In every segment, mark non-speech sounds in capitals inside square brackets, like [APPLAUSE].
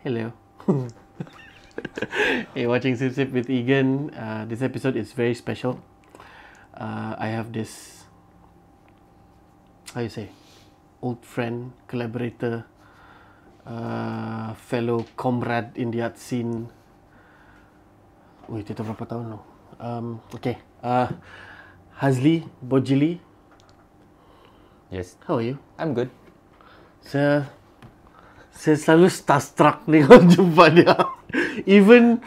Hello. [LAUGHS] hey, watching Sip Sip with Egan. Uh, this episode is very special. Uh, I have this, how you say, old friend, collaborator, uh, fellow comrade in the art scene. Wait, itu berapa tahun lo? Um, okay. Uh, Hazli Bojili. Yes, How are you? I'm good. Saya saya selalu starstruck ni kalau jumpa dia. even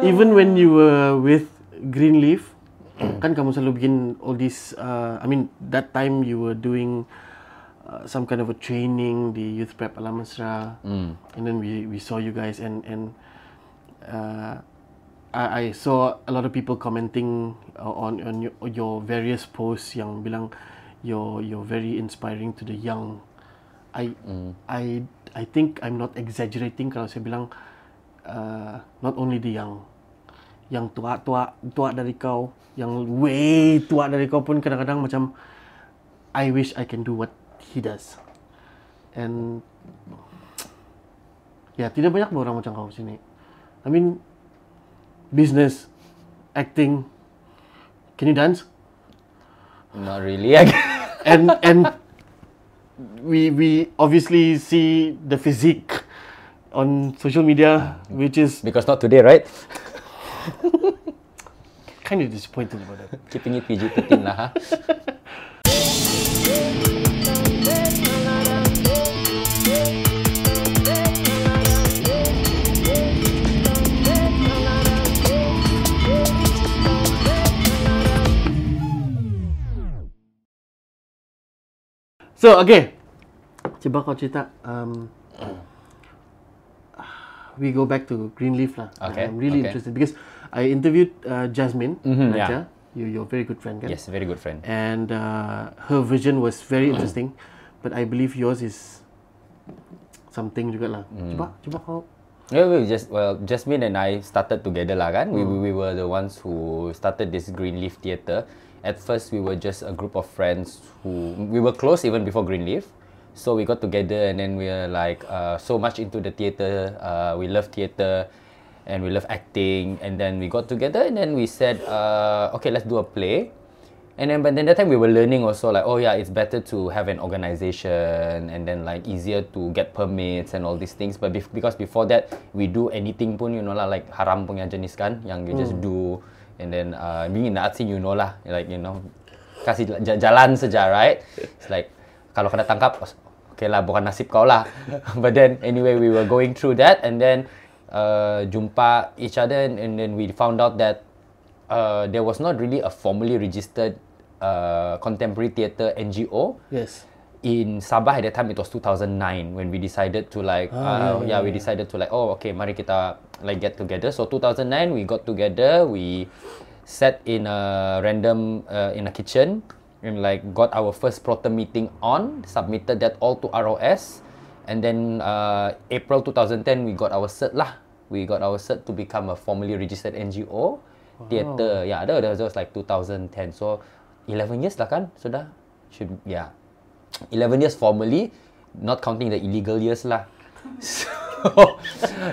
even when you were with Greenleaf, kan kamu selalu bikin all this. Uh, I mean that time you were doing uh, some kind of a training di Youth Prep Alam Mesra, and then we we saw you guys and and uh, I, I saw a lot of people commenting uh, on on your, your various posts yang bilang you're you're very inspiring to the young. I I I think I'm not exaggerating kalau saya bilang uh, not only the young, yang tua tua dari kau, yang way tua dari kau pun kadang-kadang macam I wish I can do what he does. And ya tidak banyak orang macam kau sini. I mean business, acting. Can you dance? Not really. And and we we obviously see the physique on social media, which is because not today, right? [LAUGHS] kind of disappointed about that. Keeping it PG-13 lah, ha? [LAUGHS] So okay, coba kau cerita. Um, [CLEARS THROAT] we go back to Greenleaf lah. Okay, I'm really okay. interested because I interviewed uh, Jasmine. Mhm, Naja. yeah. You, you're a very good friend, kan? Yes, very good friend. And uh, her vision was very [CLEARS THROAT] interesting, but I believe yours is something juga lah. Mm. Coba, coba kau. Yeah, we just well, Jasmine and I started together lah kan. We, we we were the ones who started this Greenleaf Theatre. At first, we were just a group of friends who we were close even before Greenleaf. So we got together and then we were like uh, so much into the theatre. Uh, we love theatre and we love acting. And then we got together and then we said, uh, okay, let's do a play. And then, but then that time we were learning also like, oh yeah, it's better to have an organization and then like easier to get permits and all these things. But bef- because before that, we do anything pun, you know lah, like haram punya jenis kan, yang you just do. And then uh, being in the art scene, you know lah, like you know, kasih jalan saja, right? It's like kalau kena tangkap, okay lah, bukan nasib kau lah. [LAUGHS] but then anyway, we were going through that and then uh, jumpa each other and, and then we found out that uh, there was not really a formally registered uh, contemporary theatre NGO Yes. In Sabah at that time. It was 2009 when we decided to like, Ah, uh, yeah, yeah, we decided to like, oh, okay, mari kita like get together. So 2009 we got together. We sat in a random uh, in a kitchen and like got our first proto meeting on. Submitted that all to ROS, and then uh, April 2010 we got our cert lah. We got our cert to become a formally registered NGO. Theatre, yeah, that was, that was like 2010. So 11 years lah kan, sudah should yeah. 11 years formally, not counting the illegal years lah. [LAUGHS] So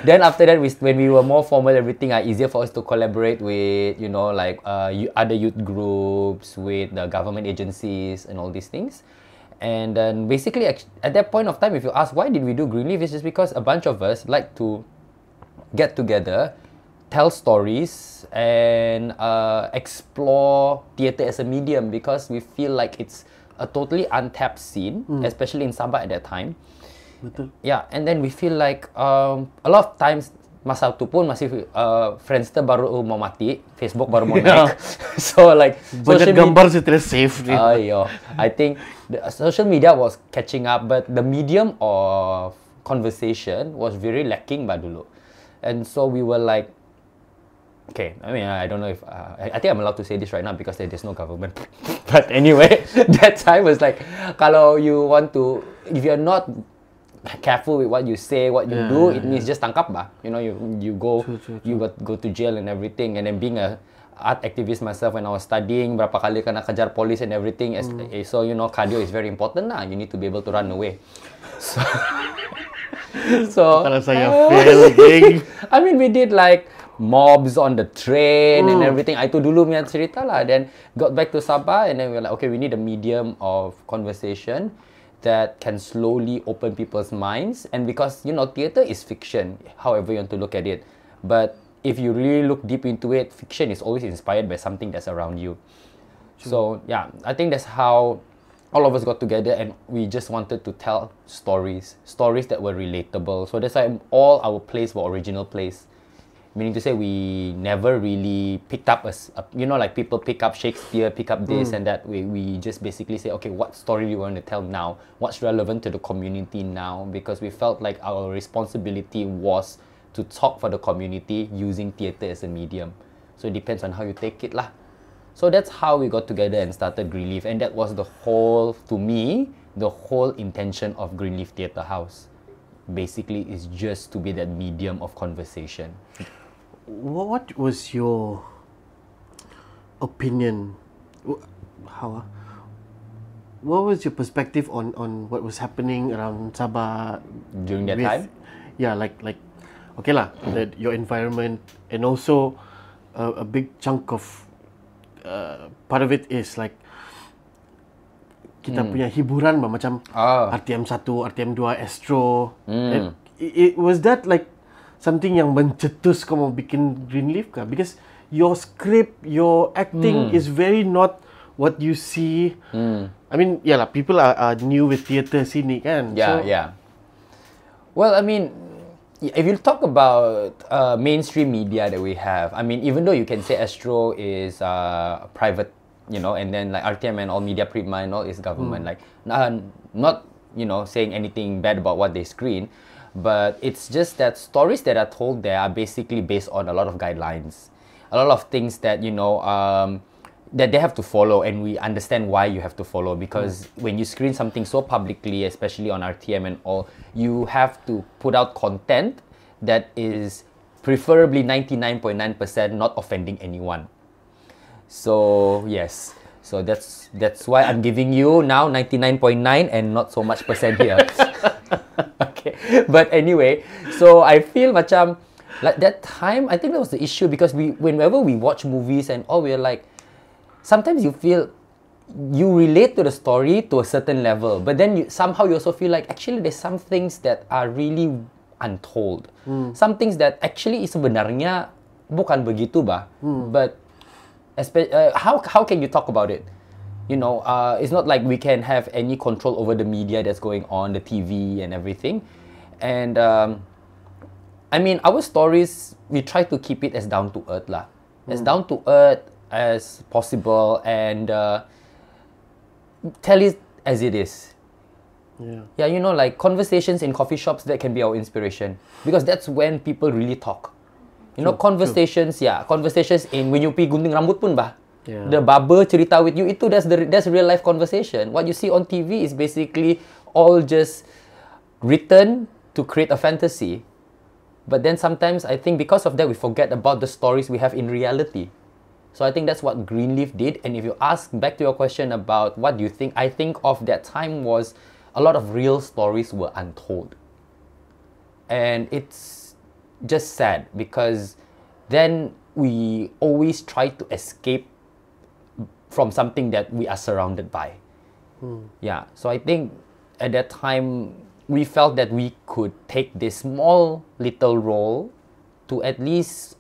then after that, we, when we were more formal, everything are easier for us to collaborate with, you know, like uh, other youth groups, with the government agencies and all these things. And then basically, at that point of time, if you ask why did we do Greenleaf, it's just because a bunch of us like to get together, tell stories, and uh, explore theatre as a medium because we feel like it's a totally untapped scene, especially in Sabah at that time. Betul. Yeah, and then we feel like um, a lot of times masa itu pun masih uh, Friendster baru mau mati, Facebook baru mau [LAUGHS] Yeah. naik. [LAUGHS] so like Banyak gambar sih tidak safe ni. Ayo, I think the social media was catching up, but the medium of conversation was very lacking ba dulu. And so we were like, okay, I mean, I don't know if, uh, I, I think I'm allowed to say this right now because there- there's no government. [LAUGHS] but anyway, [LAUGHS] that time was like, kalau you want to, if you're not careful with what you say, what you Yeah, do, yeah, it means just tangkap ba. You know, you you go, True, true, you got go to jail and everything. And then being a art activist myself when I was studying, berapa kali kena kejar police and everything. As- eh, So you know, cardio is very important lah. You need to be able to run away. [LAUGHS] So, so Kalau saya fail. I mean, we did like mobs on the train and hmm. everything. I tu dulu punya cerita lah. Then got back to Sabah and then we were like, okay, we need a medium of conversation that can slowly open people's minds. And because, you know, theatre is fiction, however you want to look at it. But if you really look deep into it, fiction is always inspired by something that's around you. So yeah, I think that's how all of us got together and we just wanted to tell stories, stories that were relatable. So that's why all our plays were original plays. Meaning to say, we never really picked up a, a- you know, like people pick up Shakespeare, pick up this mm. and that. We, we just basically say, okay, what story do you want to tell now? What's relevant to the community now? Because we felt like our responsibility was to talk for the community using theatre as a medium. So it depends on how you take it lah. So that's how we got together and started Greenleaf, and that was the whole, to me, the whole intention of Greenleaf Theatre House. Basically, is just to be that medium of conversation. Wha- What was your opinion? How? ah? What was your perspective on on what was happening around Sabah During that with- time? Yeah, like like okay lah, that your environment and also a, a big chunk of uh, part of it is like kita punya hiburan bah, macam Ah. RTM 1, RTM 2, Astro. And i- i- was that like something yang mencetus kau mau bikin Greenleaf kah? Because your script, your acting is very not what you see. I mean, yeah lah, people are, are new with theatre sini kan. Yeah, So, yeah. Well, I mean, if you talk about uh, mainstream media that we have, I mean, even though you can say Astro is uh, private, you know, and then like RTM and all media prima and all is government, like uh, not you know saying anything bad about what they screen, but it's just that stories that are told there are basically based on a lot of guidelines, a lot of things that you know. Um, that they have to follow and we understand why you have to follow. Because when you screen something so publicly especially on RTM and all you have to put out content that is preferably 99.9% not offending anyone. So yes so that's that's why I'm giving you now 99.9 and not so much percent here. [LAUGHS] Okay. But anyway so I feel macam like that time I think that was the issue because we whenever we watch movies and all we're like sometimes you feel you relate to the story to a certain level but then you somehow you also feel like actually there's some things that are really untold. Hmm. Some things that actually sebenarnya bukan begitu bah hmm. but espe- uh, how how can you talk about it you know uh, it's not like we can have any control over the media that's going on the tv and everything and um, I mean, our stories, we try to keep it as down to earth lah. As down to earth as possible and uh, tell it as it is. Yeah. Yeah, you know, like conversations in coffee shops, that can be our inspiration. Because that's when people really talk. You know, conversations, yeah, conversations in when you pergi gunting rambut pun bah. Yeah. The barber cerita with you, itu that's the that's real life conversation. What you see on TV is basically all just written to create a fantasy. But then sometimes I think because of that we forget about the stories we have in reality. So I think that's what Greenleaf did. And if you ask back to your question about what do you think, I think of that time was a lot of real stories were untold. And it's just sad because then we always try to escape from something that we are surrounded by. Hmm. Yeah, so I think at that time we felt that we could take this small little role to at least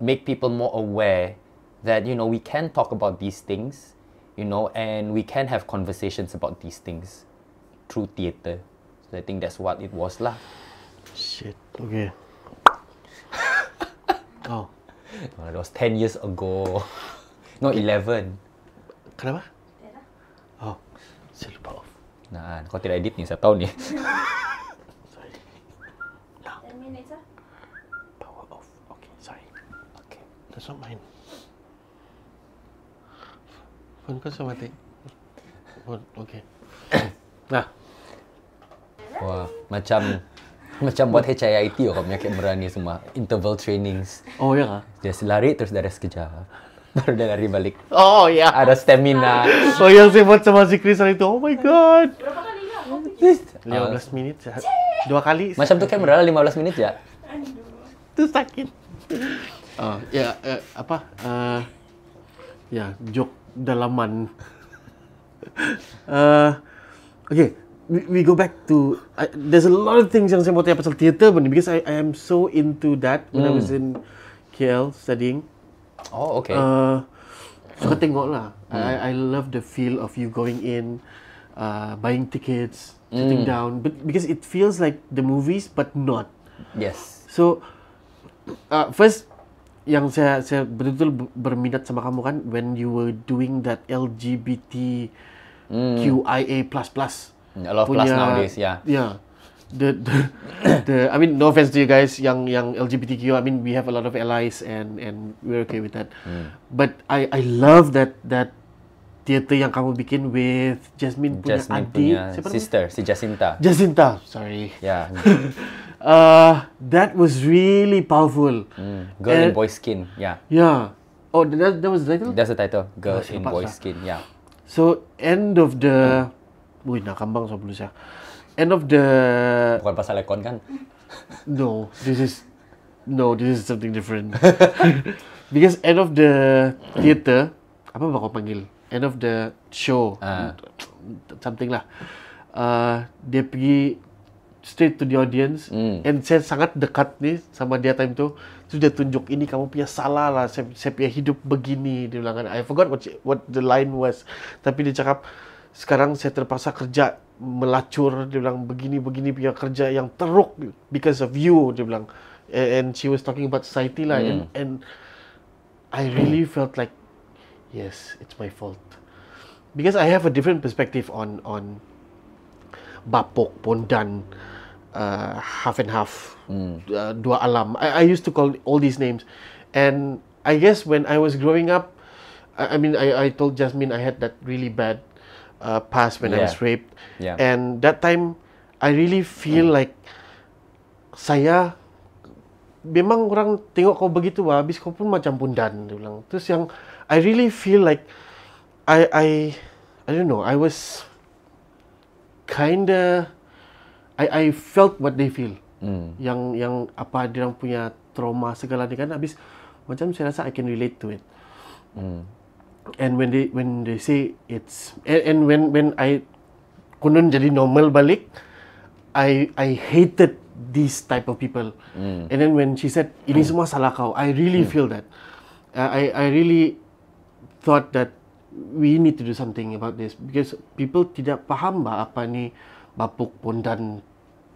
make people more aware that you know we can talk about these things, you know, and we can have conversations about these things through theater. So I think that's what it was lah. Shit. Okay. Oh, Uh, That was 10 years ago. [LAUGHS] no, 11. kenapa? Oh, saya lupa off. Nah, kau tidak edit ni, saya tahu ni. [LAUGHS] Sorry. 10 minutes ah. Power off. Okay, sorry. okay. That's not mine. Phone kau sama mati. [LAUGHS] Phone, okay. [COUGHS] nah, Wah, macam macam buat HIIT kau penyakit merani semua. Interval trainings. oh ya kah? Dia lari terus dia rest sekejap. [LAUGHS] Baru dia lari balik. Oh ya. Ada stamina. [LAUGHS] Oh yang saya buat sama si Chris hari itu. Oh my god. Berapa kali pergi? 15 minit. ya. Dua kali. Macam tu kamera lah 15 minit ya. tu sakit. Ah, ya eh, apa? Uh, ya, joke dalaman. uh, [LAUGHS] okay, we, we go back to I, there's a lot of things yang saya mau tanya pasal theater pun because I, I am so into that when I was in KL studying. Oh, okay. Uh, suka tengok lah. I, I love the feel of you going in, uh, buying tickets, sitting down, but because it feels like the movies but not. yes. So uh, first yang saya saya betul-betul ber- berminat sama kamu kan when you were doing that LGBT QIA plus plus. A lot of plus nowadays, yeah. Yeah. The, the [COUGHS] the I mean no offense to you guys yang yang LGBTQ I mean we have a lot of allies and and we're okay with that. Hmm. But I I love that that theater yang kamu bikin with Jasmine punya Jasmine adik punya siapa namanya? sister, si Jacinta. Jacinta, sorry. Yeah. [LAUGHS] Uh, that was really powerful. Girl in And- boy skin. Yeah. Yeah. Oh, that, that was the title? That's the title. Girl Ah, in boy skin. Yeah. So, end of the... Wih, nakambang sa siya. End of the... Bukan pasal lekon kan? No, this is... No, this is something different. [LAUGHS] Because end of the theater... Apa ba kau panggil? End of the show. Ah. Something lah. Uh, dia pergi straight to the audience Hmm. and saya sangat dekat ni sama dia time tu terus dia tunjuk ini kamu punya salah lah saya, saya punya hidup begini dia bilang kan I forgot what what the line was tapi dia cakap sekarang saya terpaksa kerja melacur dia bilang begini begini punya kerja yang teruk because of you dia bilang. And, and she was talking about society lah. And and I really felt like yes it's my fault. Because I have a different perspective on on Bapok, Pondan, uh, half and half, uh, dua alam. I, I used to call all these names, and I guess when I was growing up, I, I mean, I, I told Jasmine I had that really bad uh, past when I was Yeah. raped, Yeah. and that time I really feel like saya memang orang tengok kau begitu ah, habis kau pun macam pundan dia bilang. Terus yang I really feel like I I I don't know, I was kinda I I felt what they feel. Hmm. Yang yang apa dia orang punya trauma segala ni kan habis macam saya rasa I can relate to it. Hmm. And when they when they say it's and, and when when I kunun jadi normal balik, I I hated these type of people. And then when she said ini semua salah kau, I really feel that. Uh, I I really thought that we need to do something about this because people tidak faham bah apa ni bapuk pondan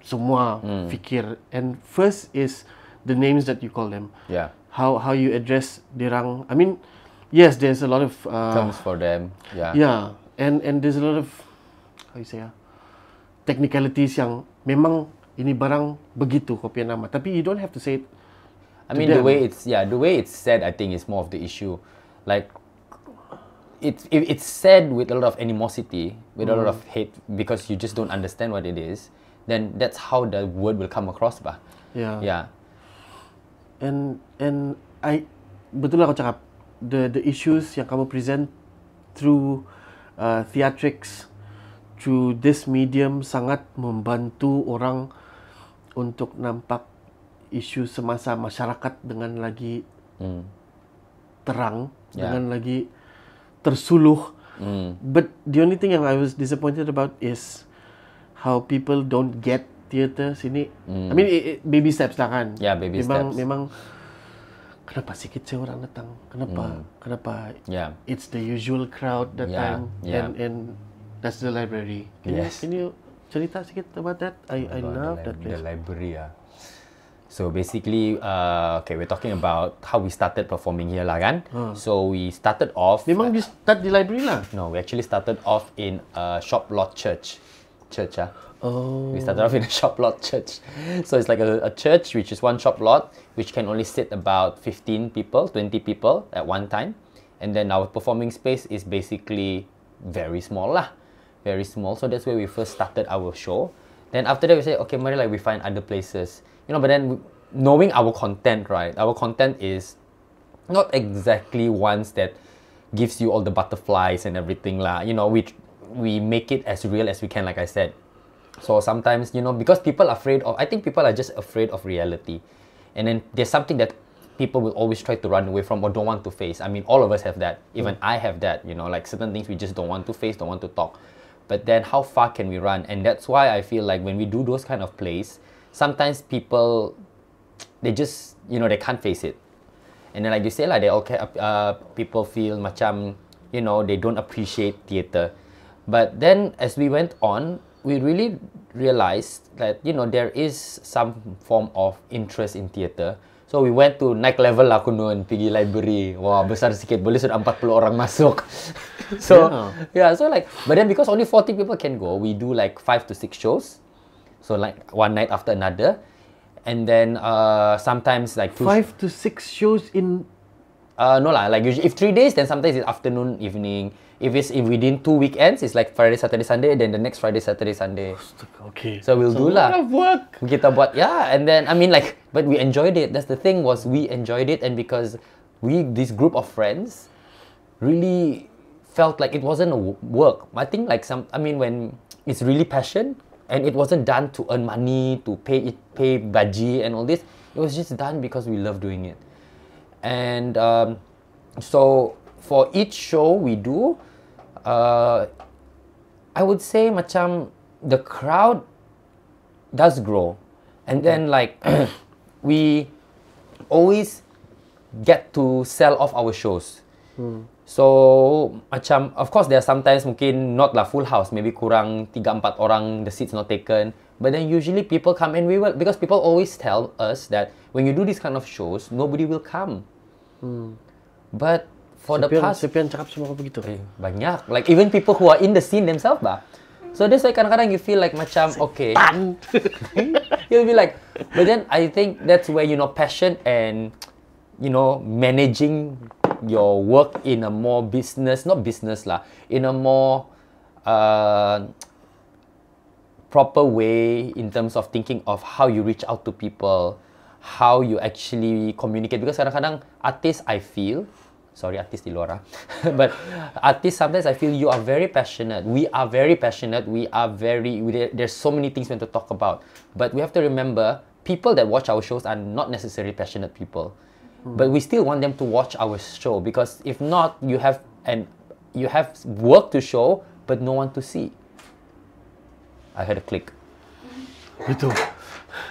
semua fikir. And first is the names that you call them. Yeah. how how you address dirang I mean yes there's a lot of uh, Terms for them. Yeah. yeah and and there's a lot of how you say ah technicalities yang memang ini barang begitu punya nama tapi you don't have to say it I mean the way it's yeah the way it's said I think is more of the issue. Like it's if it's said with a lot of animosity, with a lot of hate because you just don't understand what it is, then that's how the word will come across bah. yeah Yeah. and and I betul lah kau cakap the the issues yang kamu present through uh, theatrics through this medium sangat membantu orang untuk nampak isu semasa masyarakat dengan lagi Hmm. terang Yeah. dengan lagi tersuluh Hmm. but the only thing yang I was disappointed about is how people don't get theatre sini. I mean it, it, baby steps lah kan. Yeah, baby memang, steps. Memang kenapa sikit saya orang datang? Kenapa? Kenapa? Yeah. It's the usual crowd that Hmm. Yeah, time yeah. and and that's the library. Can Yes. You, can you cerita sikit about that? I I About love the, that lib- the place. library ah. So basically, uh, okay, we're talking about how we started performing here lah kan. So we started off. Memang you start di library lah. No, we actually started off in a shop lot church. Church, ah. Oh. We started off in a [LAUGHS] shop lot church. So it's like a, a church which is one shop lot, which can only sit about 15 people, 20 people at one time. And then our performing space is basically very small lah. Very small. So that's where we first started our show. Then after that we say, okay, maybe like we find other places. You know, but then knowing our content, right? Our content is not exactly ones that gives you all the butterflies and everything lah. You know, we we make it as real as we can, like I said. So sometimes, you know, because people are afraid of, I think people are just afraid of reality. And then there's something that people will always try to run away from or don't want to face. I mean, all of us have that. Even I have that, you know, like certain things we just don't want to face, don't want to talk. But then how far can we run? And that's why I feel like when we do those kind of plays, sometimes people, they just, you know, they can't face it. And then like you say like they okay, uh, people feel macam, you know, they don't appreciate theatre. But then as we went on, we really realized that you know there is some form of interest in theatre. So we went to naik level lah aku nun pergi library. Wah besar sikit boleh sudah 40 orang masuk. [LAUGHS] so yeah. so like but then because only 40 people can go, we do like 5 to 6 shows. So like one night after another. And then uh, sometimes like two Five to six shows in Uh, no lah, like usually if three days, then sometimes it's afternoon, evening. If it's if within two weekends, it's like Friday, Saturday, Sunday. Then the next Friday, Saturday, Sunday. Okay. So we'll do a lah. lot of work. Kita buat yeah, and then I mean like, but we enjoyed it. That's the thing was we enjoyed it, and because we this group of friends really felt like it wasn't a work. I think like some, I mean when it's really passion and it wasn't done to earn money to pay it, pay baji and all this. It was just done because we love doing it. And um, so for each show we do, uh, I would say macam the crowd does grow, and then like [CLEARS THROAT] we always get to sell off our shows. So macam of course there are sometimes mungkin not lah full house, maybe kurang 3 4 orang the seats not taken. But then usually people come and we will because people always tell us that when you do these kind of shows, nobody will come. But for the Sepian, past Sepian cakap semua begitu. Eh, banyak. Like even people who are in the scene themselves bah. So that's why kadang-kadang you feel like macam okay. [LAUGHS] You'll be like, but then I think that's where you know passion and you know managing your work in a more business, not business lah, in a more uh, proper way in terms of thinking of how you reach out to people, how you actually communicate. Because kadang-kadang artists, I feel, sorry artist di luar ah. [LAUGHS] but artists sometimes I feel you are very passionate. We are very passionate. We are very, we, there- there's so many things we want to talk about. But we have to remember, people that watch our shows are not necessarily passionate people. But we still want them to watch our show because if not, you have and you have work to show but no one to see. I heard a click. Itu.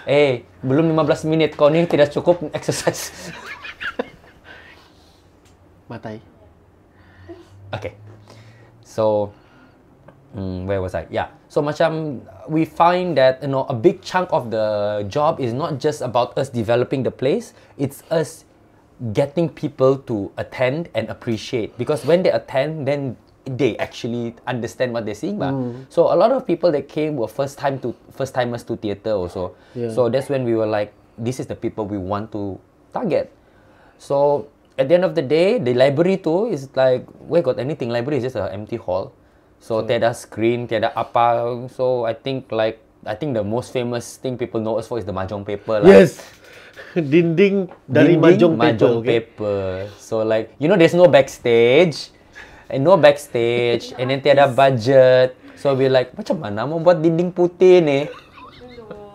Eh, belum 15 minit kau ni tidak cukup exercise. [LAUGHS] Matai. okay. So, mm, where was I? Yeah. So macam we find that you know a big chunk of the job is not just about us developing the place. It's us getting people to attend and appreciate because when they attend, then they actually understand what they're seeing. Bah. So a lot of people that came were first time to first timers to theater also. Yeah. So that's when we were like, this is the people we want to target. So at the end of the day, the library too is like where got anything. Library is just an empty hall. So tiada screen, tiada apa. So I think like I think the most famous thing people know us for is the mahjong paper. Lah. Yes. [LAUGHS] Dinding dari Dinding mahjong paper. mahjong okay? paper. So like you know there's no backstage. And no backstage and then tiada budget. So we like macam mana mau buat dinding putih ni?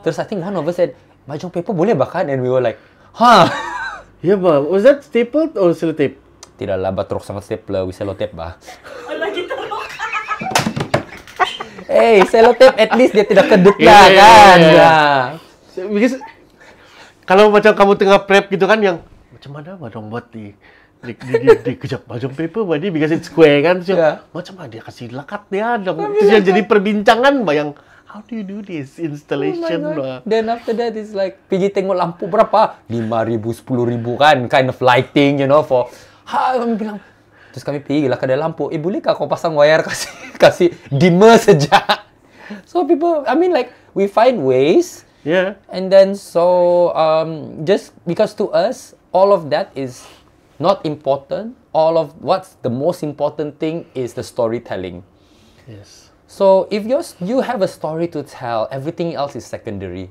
Terus I think one of us said, mahjong paper boleh bahkan? And we were like, huh? [LAUGHS] Yeah, ba. Was that stapled or sellotape? Tidak lah, batrok sangat stapler, we sellotape bah. Oh, lagi teruk. [LAUGHS] Eh, sellotape at least dia tidak kedut Yeah, lah yeah, kan. yeah, yeah. Yeah. So, Because kalau macam kamu tengah prep gitu kan yang macam mana mahjong buat di di, di, di, di kejap mahjong paper berarti because it's square kan yang, Yeah. macam mana dia kasih lekat dia dong terus yang jadi perbincangan bayang how do you do this installation Oh lah. Then after that it's like pergi tengok lampu berapa? 5,000, 10,000 kan kind of lighting you know for ha kami bilang terus kami pergi lah kedai lampu eh bolehkah kau pasang wire kasih [LAUGHS] kasih dimmer saja so people I mean like we find ways yeah And then so um, just because to us all of that is not important. All of what's the most important thing is the storytelling. yes So if you you have a story to tell, everything else is secondary.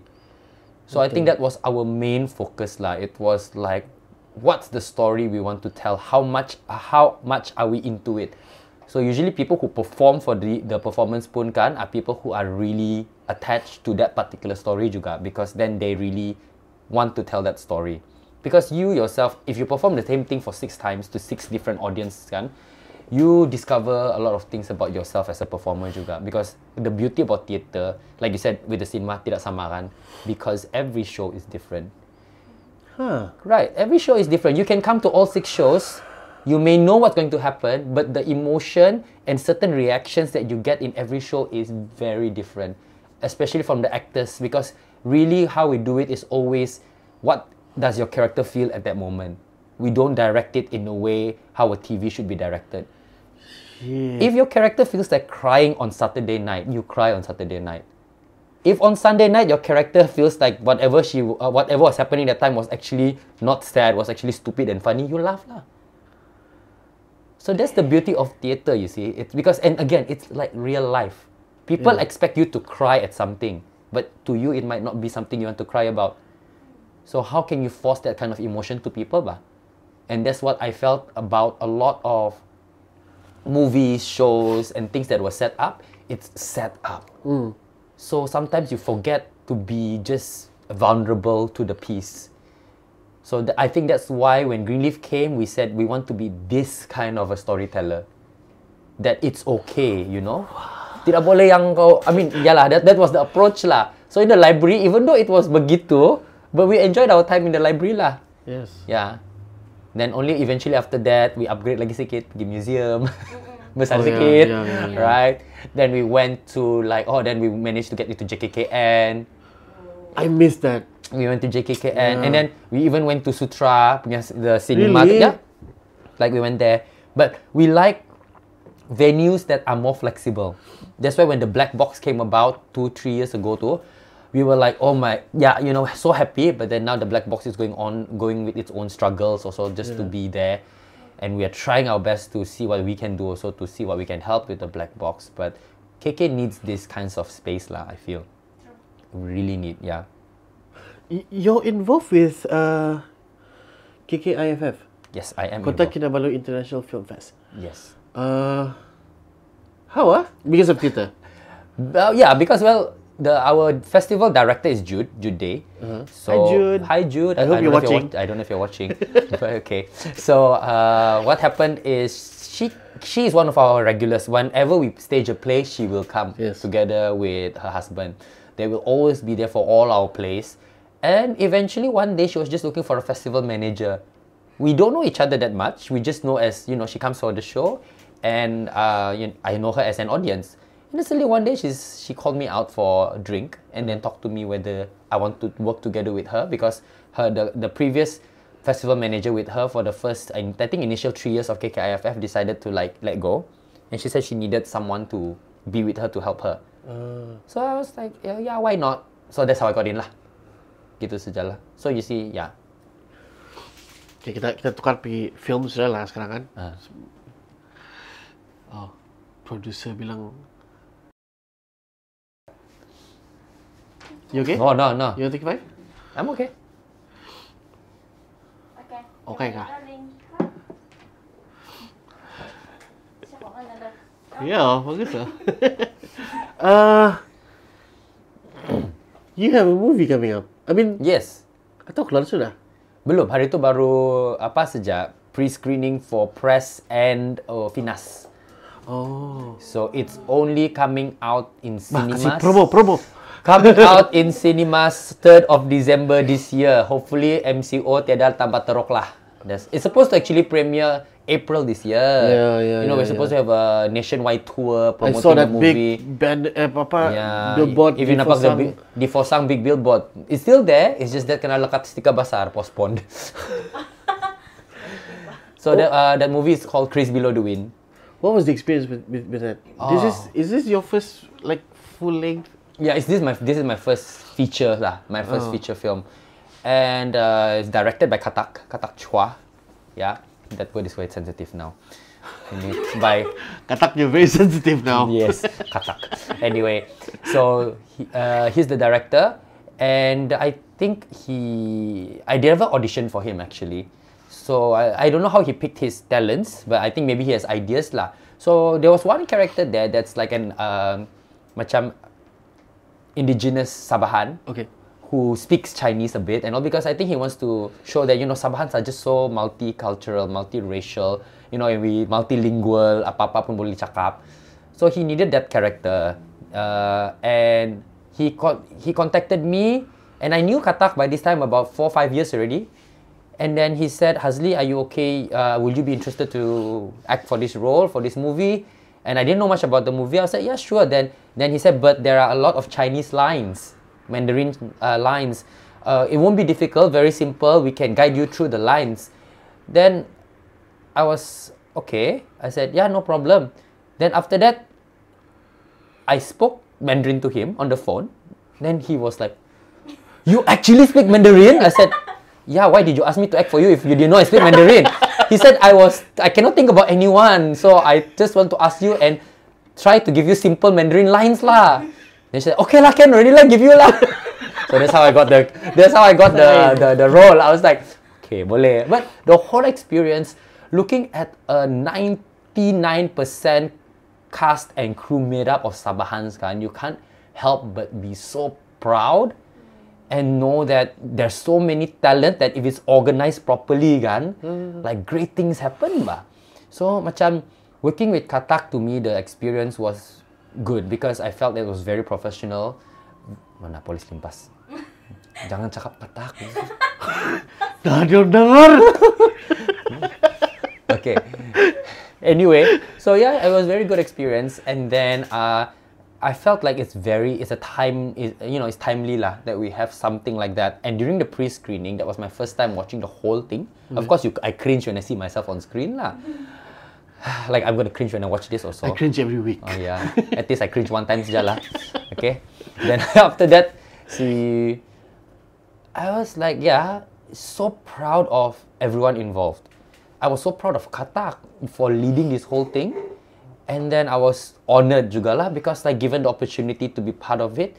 So I think that was our main focus lah. It was like what's the story we want to tell? How much how much are we into it? So usually people who perform for the the performance pun kan are people who are really attached to that particular story juga because then they really want to tell that story. Because you yourself, if you perform the same thing for six times to six different audiences, kan, you discover a lot of things about yourself as a performer juga. Because the beauty about theatre, like you said with the cinema, tidak sama kan, because every show is different. Huh. Right. Every show is different. You can come to all six shows. You may know what's going to happen, but the emotion and certain reactions that you get in every show is very different, especially from the actors. Because really, how we do it is always what does your character feel at that moment. We don't direct it in a way how a TV should be directed. Yeah. If your character feels like crying on Saturday night, you cry on Saturday night. If on Sunday night your character feels like whatever she uh, whatever was happening that time was actually not sad, was actually stupid and funny, you laugh lah. So that's the beauty of theater, you see. It's because and again, it's like real life. People expect you to cry at something, but to you it might not be something you want to cry about. So how can you force that kind of emotion to people, ba? And that's what I felt about a lot of movies, shows, and things that were set up. It's set up. Hmm. So sometimes you forget to be just vulnerable to the piece. So th- I think that's why when Greenleaf came, we said we want to be this kind of a storyteller. That it's okay, you know. Tidak boleh yang kau, I mean, yalah, that, that was the approach lah. So in the library, even though it was begitu, but we enjoyed our time in the library lah. Yes. Yeah. Then only eventually after that we upgrade lagi sikit pergi museum. [LAUGHS] Besar Oh, yeah, sikit. yeah, yeah, yeah. Right? Then we went to like oh then we managed to get into JKKN. I miss that. We went to JKKN and then we even went to Sutra punya the cinema. Really? Yeah. Like we went there. But we like venues that are more flexible. That's why when the black box came about two, three years ago too, we were like, oh my, yeah, you know, so happy. But then now the black box is going on, going with its own struggles also just to be there. And we are trying our best to see what we can do also to see what we can help with the black box. But KK needs this kinds of space lah, I feel. Really need, yeah. You're involved with uh, KKIFF, Yes, I am. Kota. Kinabalu International Film Fest. Yes. Uh, how ah? Because of theatre. Well, yeah, because well, the our festival director is Jude, Jude Day. So Hi, Jude. Hi Jude. I hope don't you're know if watching. wa- I don't know if you're watching. [LAUGHS] but okay. So uh, what happened is she she is one of our regulars. Whenever we stage a play, she will come Yes. together with her husband. They will always be there for all our plays. And eventually one day she was just looking for a festival manager. We don't know each other that much. We just know as you know she comes for the show, and uh, you I know her as an audience. And then suddenly one day she's she called me out for a drink and then talked to me whether I want to work together with her because her the, the previous festival manager with her for the first I think initial three years of KKIFF decided to like let go, and she said she needed someone to be with her to help her. So I was like, yeah, yeah, why not? So that's how I got in lah. Gitu sajalah. So you see, yeah. Okay, kita kita tukar pergi film sudah lah sekarang kan. Ah. Oh, producer bilang. You okay? No, no, no. You take five? I'm okay. Okay. Okay ada? Ya, bagus lah. uh, you have a movie coming up. I mean, Yes. atau keluar sudah? Belum. Hari tu baru apa saja pre-screening for press and uh, Finas. Oh. So it's only coming out in Bah, kasih cinemas. promo, promo. Coming out in cinemas 3rd of December this year. Hopefully MCO tiada tambah teruk lah. That's, it's supposed to actually premiere April this year. Yeah, yeah, You know, yeah, we're supposed to have a nationwide tour I promoting saw that the movie. big band, eh, apa, Yeah, billboard. if you nampak the big, di Fosang big billboard, it's still there. It's just that kena lekat stiker besar postponed. [LAUGHS] so that uh, that movie is called Chris Below the Wind. What was the experience with, with, with that? This is Oh. is this your first like full length? Yeah, it's this my this is my first feature lah, my first Oh. feature film, and uh, it's directed by Katak Katak Chua. Yeah, that word is quite sensitive now. [LAUGHS] By Katak you're very sensitive now. yes, Katak. Anyway, so he, uh, he's the director, and I think he I never auditioned for him actually. So I, I don't know how he picked his talents, but I think maybe he has ideas lah. So there was one character there that's like an um, macam indigenous Sabahan Okay. who speaks Chinese a bit and all because I think he wants to show that you know Sabahans are just so multicultural, multiracial, you know, and we multilingual, apa-apa pun boleh cakap. So he needed that character, uh, and he con- he contacted me, and I knew Katak by this time about four five years already. And then he said, Hazli, are you okay? Uh, will you be interested to act for this role, for this movie? And I didn't know much about the movie. I said, yeah, sure. Then, then he said, but there are a lot of Chinese lines, Mandarin uh, lines. Uh, it won't be difficult, very simple. We can guide you through the lines. Then I was, okay. I said, yeah, no problem. Then after that, I spoke Mandarin to him on the phone. Then he was like, you actually speak Mandarin? I said, yeah, why did you ask me to act for you if you didn't know I speak Mandarin? he said, I was, I cannot think about anyone. So I just want to ask you and try to give you simple Mandarin lines lah. Then she said, okay lah, can already lah, give you lah. [LAUGHS] so that's how I got the, that's how I got the, the, the role. I was like, okay, boleh. But the whole experience, looking at a 99% cast and crew made up of Sabahans kan, you can't help but be so proud and know that there's so many talent that if it's organized properly kan, hmm. like great things happen ba. So macam working with Katak to me the experience was good because I felt it was very professional. Mana polis limpas. [LAUGHS] Jangan cakap Katak. Dah dengar. [LAUGHS] okay. anyway, so yeah, it was very good experience, and then uh, I felt like it's very, it's a time, is you know, it's timely lah that we have something like that. And during the pre-screening, that was my first time watching the whole thing. Of course, you, I cringe when I see myself on screen lah. [SIGHS] like I'm gonna cringe when I watch this also. I cringe every week. Oh yeah. [LAUGHS] At least I cringe one time saja lah. Okay. Then [LAUGHS] after that, see, I was like, yeah, so proud of everyone involved. I was so proud of Katak for leading this whole thing. And then I was honored juga lah because like given the opportunity to be part of it.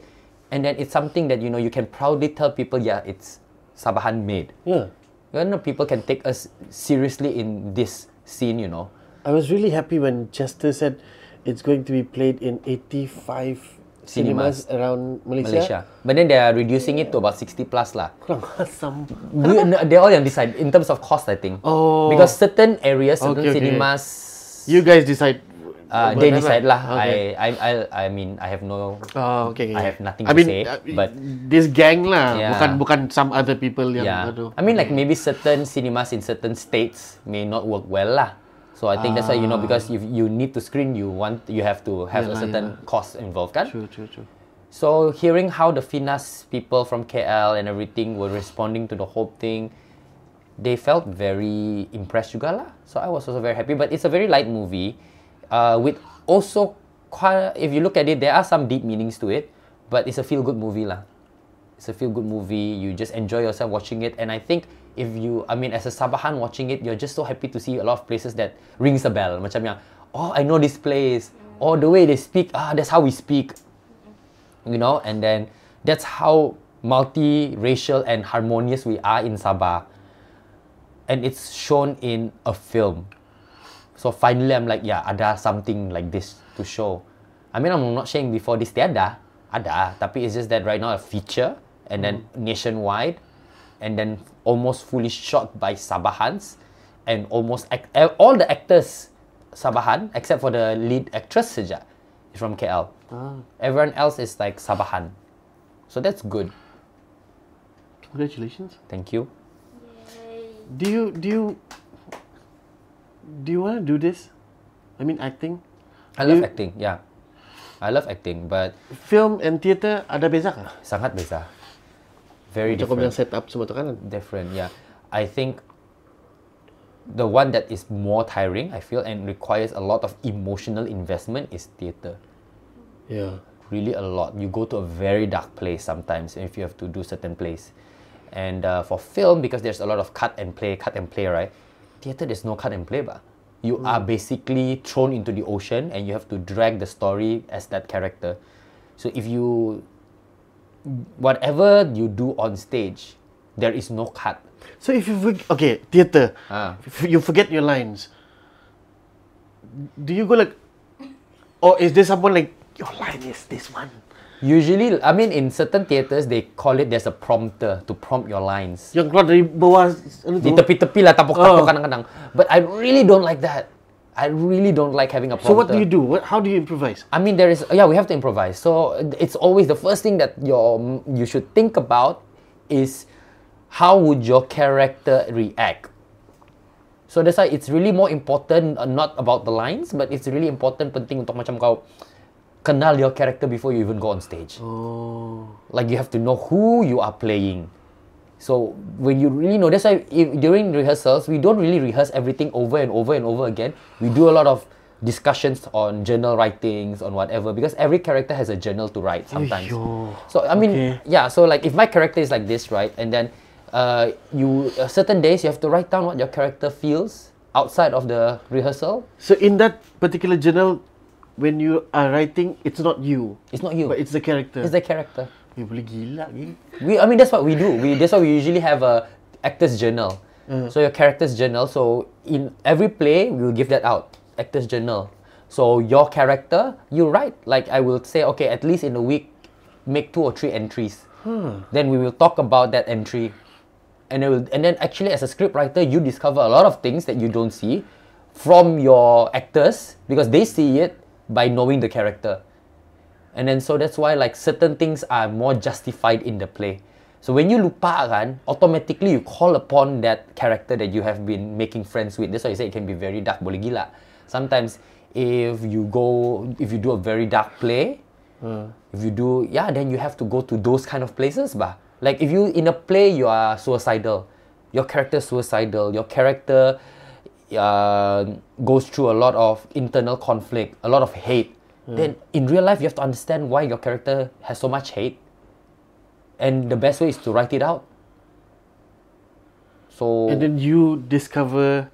And then it's something that you know you can proudly tell people, yeah, it's Sabahan made. Yeah. You know, people can take us seriously in this scene, you know. I was really happy when Chester said it's going to be played in 85 cinemas, Cinemas. around Malaysia. Malaysia. But then they are reducing it to about 60 plus lah. Kurang asam. They're all yang decide in terms of cost, I think. Oh. Because certain areas, certain Okay, okay. cinemas, You guys decide. uh, they decide lah. Okay. I, I, I, I mean, I have no. Oh, okay, okay. I have nothing I to mean, say, uh, but- this gang lah, Yeah. bukan bukan some other people yang Yeah. aduh. I mean, like maybe certain cinemas in certain states may not work well lah. So I think that's why you know because if you need to screen, you want you have to have Yeah a certain cost involved, kan? True, true, true. So hearing how the Finas people from KL and everything were responding to the whole thing, they felt very impressed juga lah. So I was also very happy. But it's a very light movie, uh, with also quite. If you look at it, there are some deep meanings to it, but it's a feel good movie lah. It's a feel good movie. You just enjoy yourself watching it, and I think if you, I mean, as a Sabahan watching it, you're just so happy to see a lot of places that rings a bell. Macam yang, oh, I know this place. Oh, the way they speak, ah, that's how we speak you know, and then that's how multiracial and harmonious we are in Sabah. And it's shown in a film. So finally, I'm like, yeah, ada something like this to show. I mean, I'm not saying before this tiada, ada, tapi it's just that right now a feature and then nationwide, and then almost fully shot by Sabahans, and almost act- eh, all the actors Sabahan except for the lead actress saja is from KL. Everyone else is like Sabahan. So that's good. Congratulations. Thank you. Yay. Do you do you do you want to do this? I mean, acting, I love You- acting, yeah. I love acting, but film and theatre ada beza kah? sangat beza. Very Macam kau bilang different. set up semua tu kan? Different, yeah. I think the one that is more tiring, I feel, and requires a lot of emotional investment is theatre. Yeah. really a lot. You go to a very dark place sometimes if you have to do certain plays. And uh, for film, because there's a lot of cut and play, cut and play, right? Theater, there's no cut and play, ba. You are basically thrown into the ocean and you have to drag the story as that character. So if you, whatever you do on stage, there is no cut. So if you forg- okay theatre, Ah. you forget your lines, do you go like, or is there someone like your line is this one? Usually, I mean, in certain theaters, they call it there's a prompter to prompt your lines. Yang keluar dari bawah Di tepi-tepi lah tapok-tapok Oh. kadang-kadang. But I really don't like that. I really don't like having a prompter. So what do you do? What, how do you improvise? I mean, there is yeah, we have to improvise. So it's always the first thing that your you should think about is how would your character react. So that's why it's really more important uh, not about the lines, but it's really important penting untuk macam kau kenal your character before you even go on stage. Oh. Like you have to know who you are playing. So when you really know, that's why if, during rehearsals we don't really rehearse everything over and over and over again. We do a lot of discussions on journal writings on whatever because every character has a journal to write sometimes. So I mean, Okay. yeah. So like if my character is like this, right, and then uh, you uh, certain days you have to write down what your character feels outside of the rehearsal. So in that particular journal, when you are writing, it's not you, It's not you. but it's the character. it's the character. Eh, boleh gila ni. We, I mean, that's what we do. We, that's why we usually have a actor's journal. So your character's journal. So in every play, we will give that out. Actor's journal. So your character, you write. Like I will say, okay, at least in a week, make two or three entries. Then we will talk about that entry, and it will, and then actually as a script writer, you discover a lot of things that you don't see from your actors because they see it by knowing the character. And then so that's why like certain things are more justified in the play. So when you lupa kan, automatically you call upon that character that you have been making friends with. That's why you say it can be very dark, boleh gila. Sometimes if you go, if you do a very dark play, if you do, yeah, then you have to go to those kind of places, bah. Like if you in a play you are suicidal, your character suicidal, your character uh, goes through a lot of internal conflict, a lot of hate. Then in real life you have to understand why your character has so much hate, and the best way is to write it out. So And then you discover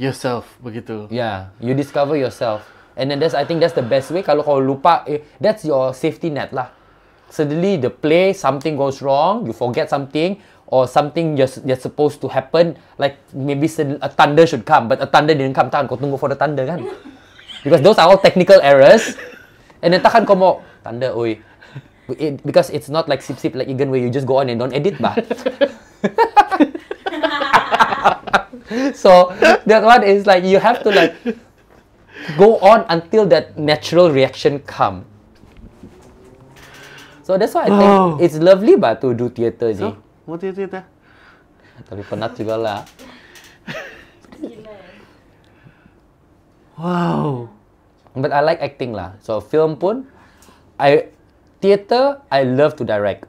yourself begitu. Yeah, you discover yourself. And then that's I think that's the best way. Kalau kau lupa, eh, that's your safety net lah. Suddenly the play something goes wrong, you forget something or something just that's supposed to happen. Like maybe a thunder should come, but a thunder didn't come. Takkan kau tunggu for the thunder kan? Because those are all technical errors. And then takkan kau mau thunder, oi. It, because it's not like sip sip like Egan where you just go on and don't edit bah. [LAUGHS] so that one is like you have to like go on until that natural reaction come. So that's why I think Wow. it's lovely bah to do theatre ni. So, mau cerita? Tapi penat juga lah. Gila. Wow. But I like acting lah. So film pun, I theatre I love to direct.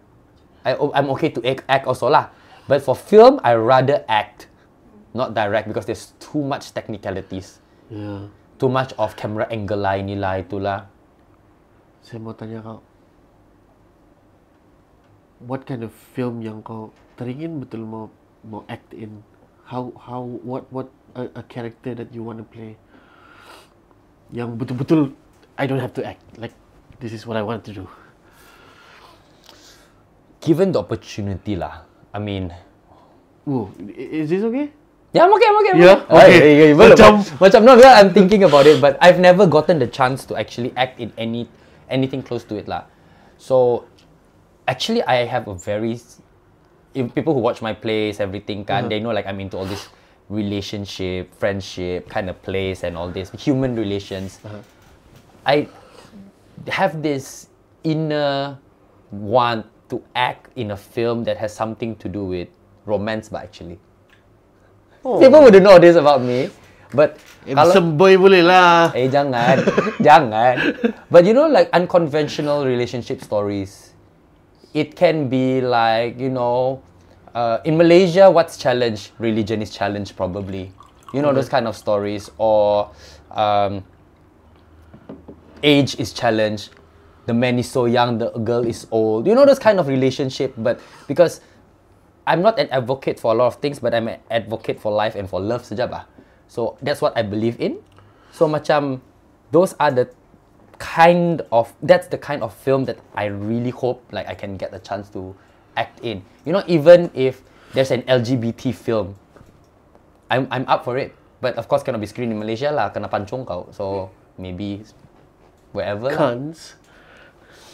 I I'm okay to act, act also lah. But for film I rather act, not direct because there's too much technicalities, Ya. too much of camera angle lah inilah itulah. Saya mau tanya kau. What kind of film yang kau teringin betul mau mau act in? How how what what a, a character that you want to play? Yang betul-betul I don't have to act. Like this is what I want to do. Given the opportunity lah, I mean, Oh, is this okay? Yeah, I'm okay, I'm okay. I'm Yeah? okay. Okay. Ay, ay, belum. Macam- macam no, because I'm thinking about it, but I've never gotten the chance to actually act in any anything close to it lah. So, actually, I have a very, if people who watch my plays, everything kan, uh-huh. they know like I'm into all this relationship, friendship kind of place, and all this human relations. I have this inner want to act in a film that has something to do with romance, but actually. People wouldn't know this about me. But kalau Handsome boy boleh lah. eh jangan, [LAUGHS] jangan. But you know like unconventional relationship stories. It can be like, you know, uh, in Malaysia what's challenged? Religion is challenged probably. You know those kind of stories or um, age is challenged. The man is so young, the girl is old. You know those kind of relationship, but because I'm not an advocate for a lot of things, but I'm an advocate for life and for love saja bah. So that's what I believe in. So macam those are the kind of that's the kind of film that I really hope like I can get a chance to act in. You know, even if there's an LGBT film, I'm I'm up for it. But of course cannot be screened in Malaysia lah, kena pancung kau. So maybe wherever. Cons.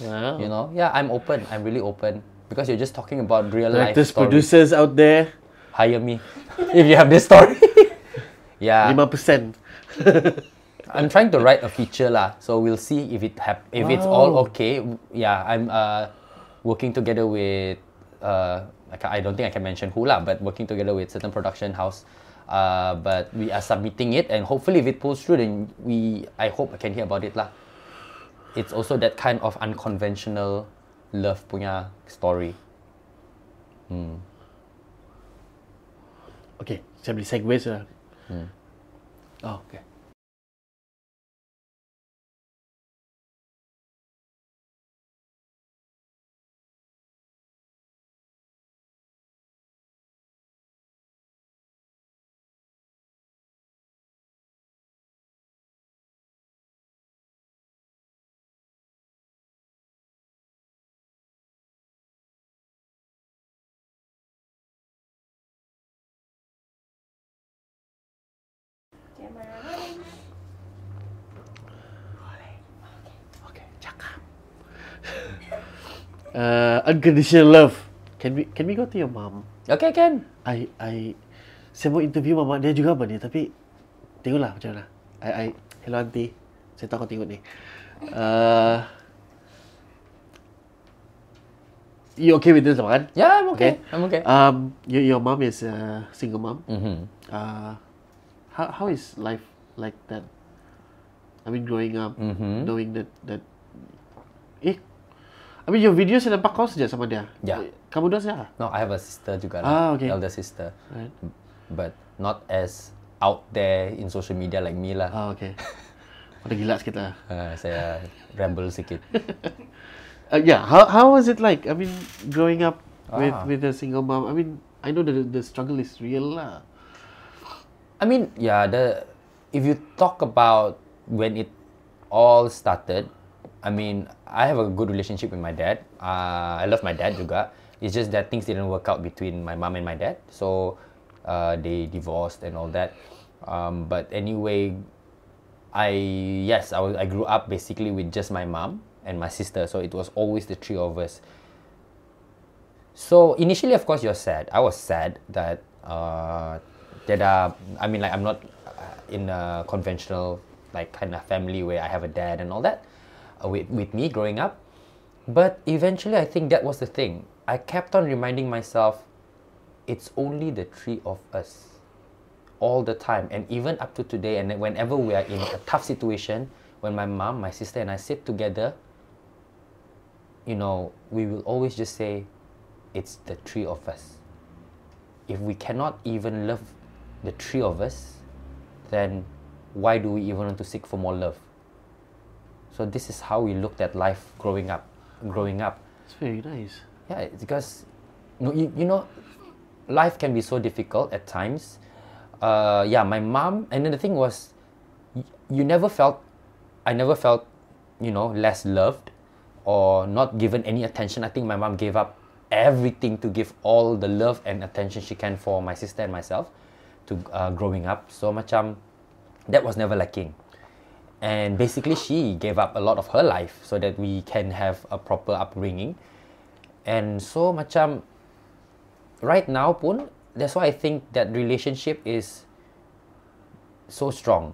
Wow. You know, yeah, I'm open. I'm really open because you're just talking about real life Directors, stories. producers out there, Hire me [LAUGHS] if you have this story. [LAUGHS] yeah, 5%. [LAUGHS] I'm trying to write a feature lah. So we'll see if it hap- if it's all okay. Yeah, I'm uh, working together with uh, I, don't think I can mention who lah, but working together with certain production house. Uh, but we are submitting it, and hopefully, if it pulls through, then we I hope I can hear about it lah. It's also that kind of unconventional love punya story. Okay, saya beli segways lah. Oh, okay. Uh, unconditional love. Can we can we go to your mom? Okay, can. I I saya mau interview mama dia juga apa ni tapi tengoklah macam mana. I I hello auntie. Saya tahu kau tengok ni. Uh, you okay with this kan? Yeah, I'm okay. I'm okay. Um, your your mom is a single mom. mm-hmm. Uh, how how is life like that? I mean, growing up, Mhm. knowing that that, eh, I mean, your videos saya nampak kau saja sama dia. Ya. Kamu dah saja. No, I have a sister juga. lah. Ah, okay. Elder sister. Right. But not as out there in social media like me lah. Ah, okay. Pada gila sikit lah. Uh, [LAUGHS] saya ramble sikit. [LAUGHS] Uh, yeah. How how was it like? I mean, growing up with Ah. with a single mom. I mean, I know that the struggle is real lah. I mean, yeah, the if you talk about when it all started, I mean, I have a good relationship with my dad. Uh, I love my dad juga. It's just that things didn't work out between my mom and my dad, so uh, they divorced and all that. Um, but anyway, I yes, I was I grew up basically with just my mom and my sister, so it was always the three of us. So initially, of course, you're sad. I was sad that uh, that uh, I mean, like I'm not uh, in a conventional like kind of family where I have a dad and all that uh, with with me growing up. But eventually, I think that was the thing. I kept on reminding myself, it's only the three of us, all the time, and even up to today. And whenever we are in a tough situation, when my mom, my sister, and I sit together, you know, we will always just say, it's the three of us. If we cannot even love the three of us, then why do we even want to seek for more love? So this is how we looked at life growing up. Growing up, It's very nice. yeah, it's because no, you, you know, life can be so difficult at times. Uh, yeah, my mom, and then the thing was, y- you never felt, I never felt, you know, less loved or not given any attention. I think my mom gave up everything to give all the love and attention she can for my sister and myself to uh, growing up. So macam, that was never lacking and basically she gave up a lot of her life so that we can have a proper upbringing. And so macam right now pun that's why I think that relationship is so strong.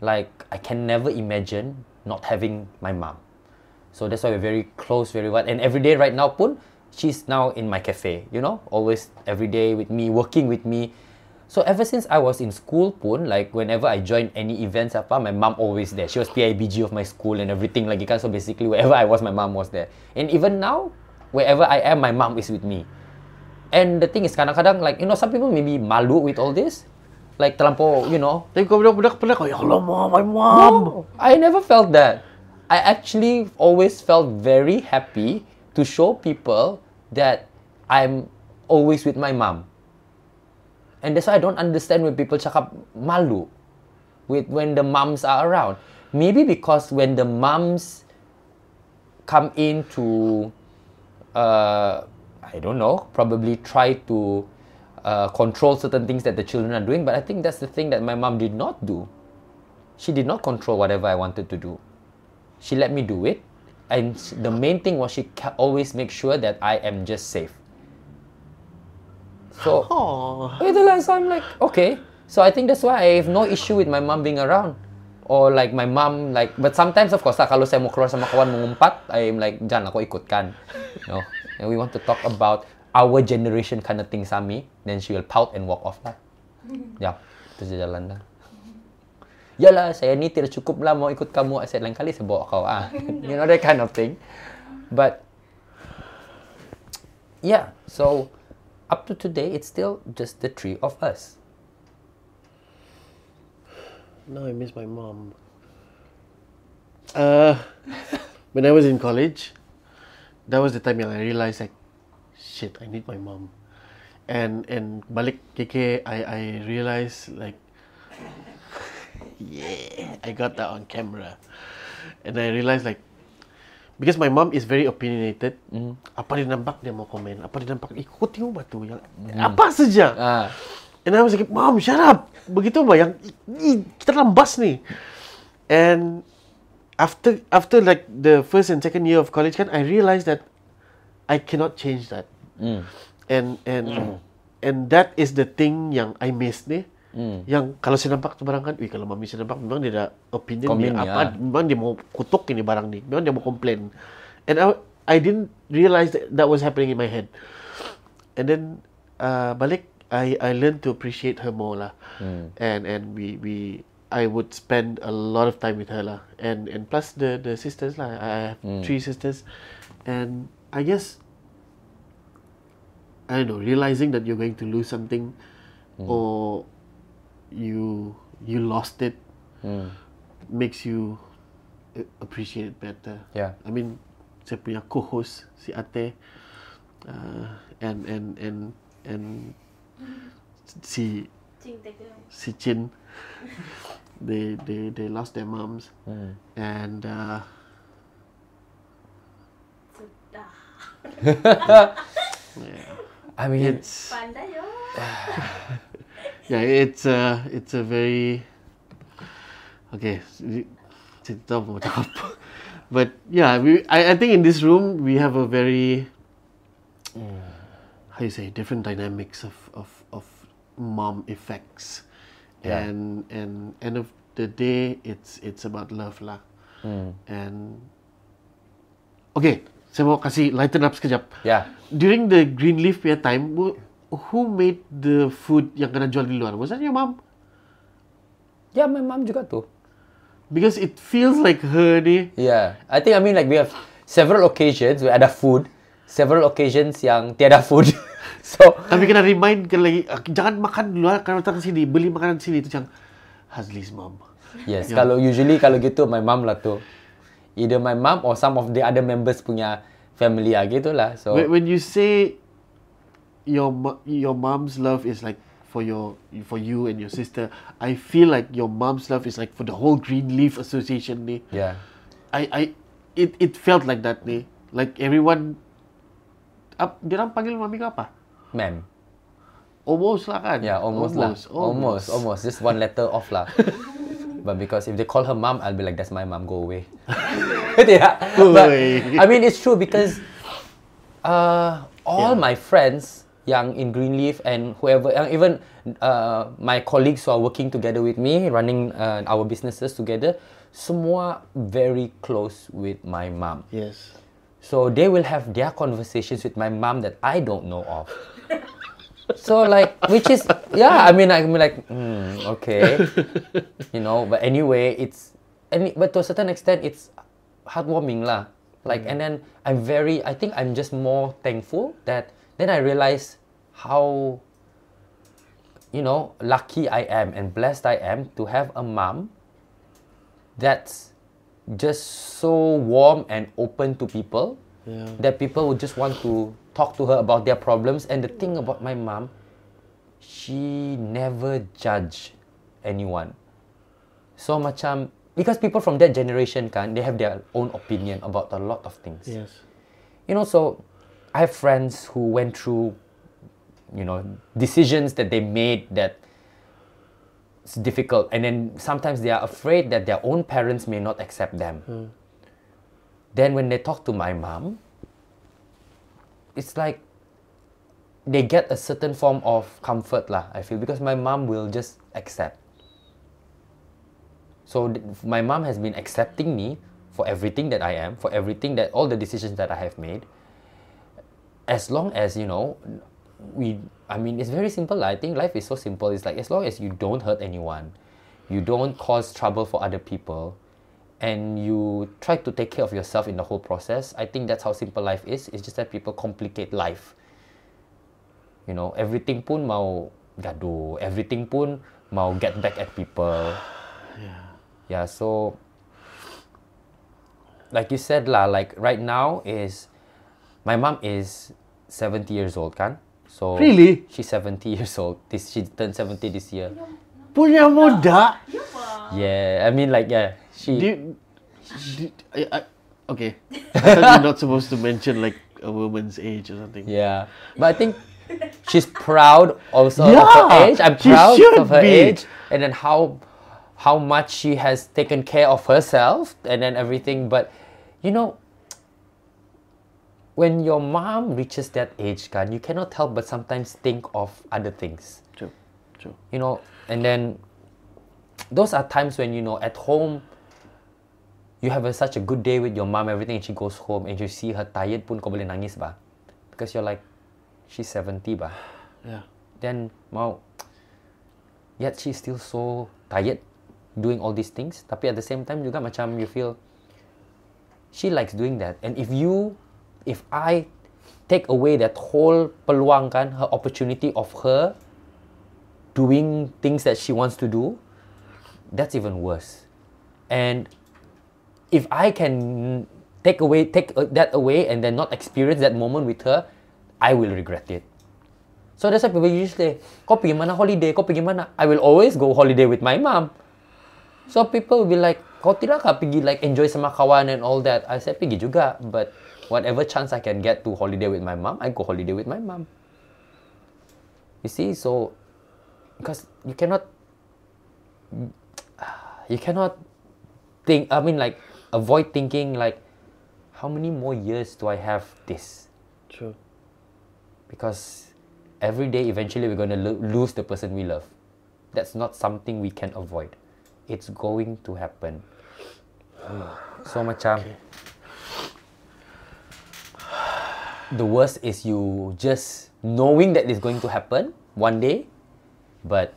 Like I can never imagine not having my mom. So that's why we're very close very well and every day right now pun she's now in my cafe you know? Always every day with me working with me so ever since I was in school pun like whenever I join any events apa my mom always there she was PIBG of my school and everything lagi kan so basically wherever I was my mom was there and even now wherever I am my mom is with me and the thing is kadang-kadang like you know some people maybe malu with all this like terlampau you know Tapi kau budak-budak pernah kau, ya Allah, mom, my mom. no, I never felt that. I actually always felt very happy to show people that I'm always with my mom. And that's why I don't understand when people cakap malu with when the moms are around. Maybe because when the moms come in to uh, I don't know, probably try to uh, control certain things that the children are doing. But I think that's the thing that my mom did not do. She did not control whatever I wanted to do. She let me do it. and the main thing was she always make sure that I am just safe. So Oh. itulah so I'm like okay. So I think that's why I have no issue with my mom being around. Or like my mom like but sometimes of course lah kalau saya mau keluar sama kawan mengumpat, I'm like jangan aku ikutkan. You know. And we want to talk about our generation kind of thing Sami, then she will pout and walk off lah. Ya, terus dia jalan dah. Yalah, saya ni tidak cukup lah mau ikut kamu. Said, lain kali saya bawa kau. Ah. [LAUGHS] you know, that kind of thing. But, yeah, so up to today, it's still just the three of us. Now I miss my mom. Uh, [LAUGHS] when I was in college, that was the time yang I realized like, shit, I need my mom. And and balik KK, I I realized like, [LAUGHS] yeah, I got that on camera, and I realized like, because my mom is very opinionated. Apa dia nampak dia mau komen. Apa dia nampak, eh, kau tengok ba tu yang apa saja. Ah, And I was like, Mom, shut up. Begitu ba yang "Ih, kita dalam bus ni. And after after like the first and second year of college kan, I realized that I cannot change that. mm, And and and that is the thing yang I miss ni. Mm, Yang kalau saya nampak tu barang kan, wih kalau mami saya nampak memang dia ada opinion Komen dia apa, ah. memang dia mau kutuk ini barang ni. Memang dia mau complain. And I I didn't realize that that was happening in my head. And then uh, balik I I learned to appreciate her more lah. mm. And and we we I would spend a lot of time with her lah. And and plus the the sisters lah. I have three sisters, and I guess I don't know realizing that you're going to lose something, or you you lost it, Mm. makes you appreciate it better. Yeah. I mean, saya punya co-host si Ate, uh, and and and and si si Chin, [LAUGHS] they they they lost their moms, Mm. and uh, [LAUGHS] yeah, I mean, it's yo. [SIGHS] [LAUGHS] yeah, it's a it's a very okay. Cerita apa macam apa. But yeah, we I, I think in this room we have a very how you say different dynamics of of of mom effects, Yeah. and and end of the day it's it's about love lah. mm, And okay, saya mau kasih lighten up sekejap. yeah. During the Greenleaf punya time, who, made the food yang kena jual di luar? Was that your mom? Yeah, my mom juga tuh. Because it feels like her ni. Yeah, I think I mean like we have several occasions where ada food, several occasions yang tiada food. [LAUGHS] so Tapi kena remind kan lagi, "Ah, jangan makan di luar, kalau datang sini, beli makanan sini. Itu macam, Hazli's mom. yes, kalau usually kalau gitu my mom lah tuh. Either my mom or some of the other members punya family ah gitu lah. So When, when you say your your mom's love is like for your for you and your sister, I feel like your mom's love is like for the whole Greenleaf Association ni. yeah. I I it it felt like that ni. Like everyone up dia orang panggil mami kau apa? Ma'am. Almost lah kan? Yeah, almost, lah. Almost, almost. Just one letter off lah. [LAUGHS] but because if they call her mom, I'll be like, that's my mom, go away. [LAUGHS] yeah. But. I mean, it's true because uh, all my friends yang in Greenleaf and whoever, yang even uh, my colleagues who are working together with me, running uh, our businesses together, semua very close with my mom. Yes. So they will have their conversations with my mom that I don't know of. [LAUGHS] so like, which is yeah. I mean, I mean like, hmm, okay, you know. But anyway, it's and it- but to a certain extent, it's heartwarming lah. Like, and then I'm very. I think I'm just more thankful that then I realized how you know lucky I am and blessed I am to have a mom that's just so warm and open to people Yeah. that people would just want to talk to her about their problems. And the thing about my mom, she never judge anyone. So macam because people from that generation can they have their own opinion about a lot of things. Yes. You know, so I have friends who went through, you know, decisions that they made that it's difficult, and then sometimes they are afraid that their own parents may not accept them. Hmm. then when they talk to my mom, it's like they get a certain form of comfort lah. I feel because my mom will just accept. So th- my mom has been accepting me for everything that I am, for everything that all the decisions that I have made. As long as you know, we. I mean, it's very simple. I think life is so simple. It's like as long as you don't hurt anyone, you don't cause trouble for other people, and you try to take care of yourself in the whole process. I think that's how simple life is. It's just that people complicate life. You know, everything pun mau gaduh, everything pun mau get back at people. Yeah [SIGHS] yeah, so like you said lah, like right now is my mom is 70 years old kan? So Really? She's 70 [LAUGHS] years old. This she turned 70 this year. Punya muda. Yeah, I mean like yeah, she Do you, I, I, okay. I thought you're not supposed to mention like a woman's age or something. Yeah, but I think she's proud also of her age. I'm proud of her be. age, and then how how much she has taken care of herself, and then everything. But you know, when your mom reaches that age, kan, you cannot help but sometimes think of other things True. True. you know and then those are times when you know at home you have a, such a good day with your mom everything and she goes home and you see her tired pun kau boleh nangis ba because you're like she's 70 ba Yeah. then mau yet she's still so tired doing all these things tapi at the same time juga macam you feel she likes doing that and if you if I take away that whole peluang kan her opportunity of her doing things that she wants to do that's even worse and if I can take away take uh, that away and then not experience that moment with her I will regret it So that's why people usually say, kau pergi mana holiday, kau pergi mana? I will always go holiday with my mom. So people will be like, kau tidak pergi like enjoy sama kawan and all that? I said, pergi juga. But whatever chance I can get to holiday with my mom, I go holiday with my mom. You see, so because you cannot, [SIGHS] you cannot think. I mean, like avoid thinking like, how many more years do I have this? True. because every day eventually we're going to lo- lose the person we love that's not something we can avoid it's going to happen [SIGHS] so macam the worst is you just knowing that it's going to happen one day but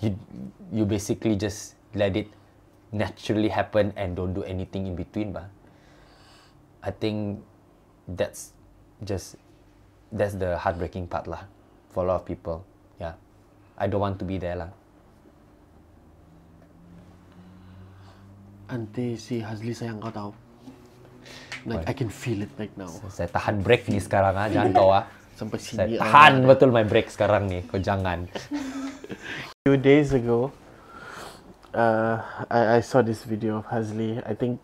you you basically just let it naturally happen and don't do anything in between ba I think that's just that's the heartbreaking part lah for a lot of people. Yeah, I don't want to be there lah. Ante si Hazli sayang kau tahu. Like I can feel it right now. Saya tahan break ni sekarang ah, jangan kau ah. Sampai Saya sini. tahan betul my break sekarang ni, kau jangan. [LAUGHS] few days ago, uh, I, I saw this video of Hazli. I think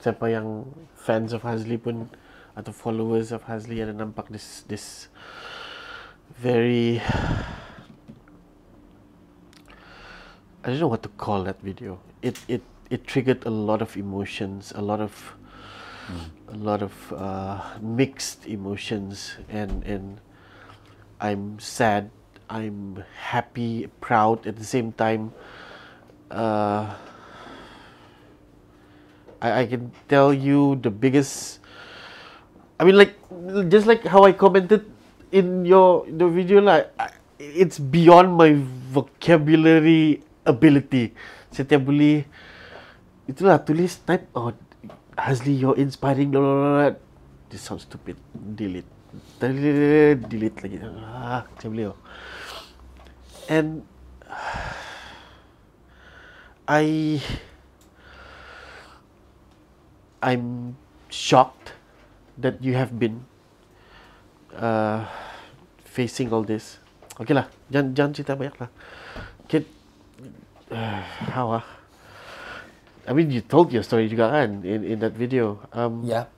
siapa yang fans of Hazli pun atau followers of Hazli ada nampak this this very I don't know what to call that video. It it it triggered a lot of emotions, a lot of a lot of uh, mixed emotions, and and I'm sad, I'm happy, proud at the same time. Uh, I, I can tell you the biggest. I mean, like just like how I commented in your the video, like it's beyond my vocabulary ability. Setiap boleh itulah tulis type oh Hazli you're inspiring blah, blah, blah. This sounds stupid. Delete. Delete, delete lagi. Ah, macam beliau. And [SIGHS] I I'm shocked that you have been uh, facing all this. Okay lah, jangan jangan cerita banyak lah. Kid, uh, [SIGHS] how ah? I mean, you told your story juga kan in in that video. Um, Yeah.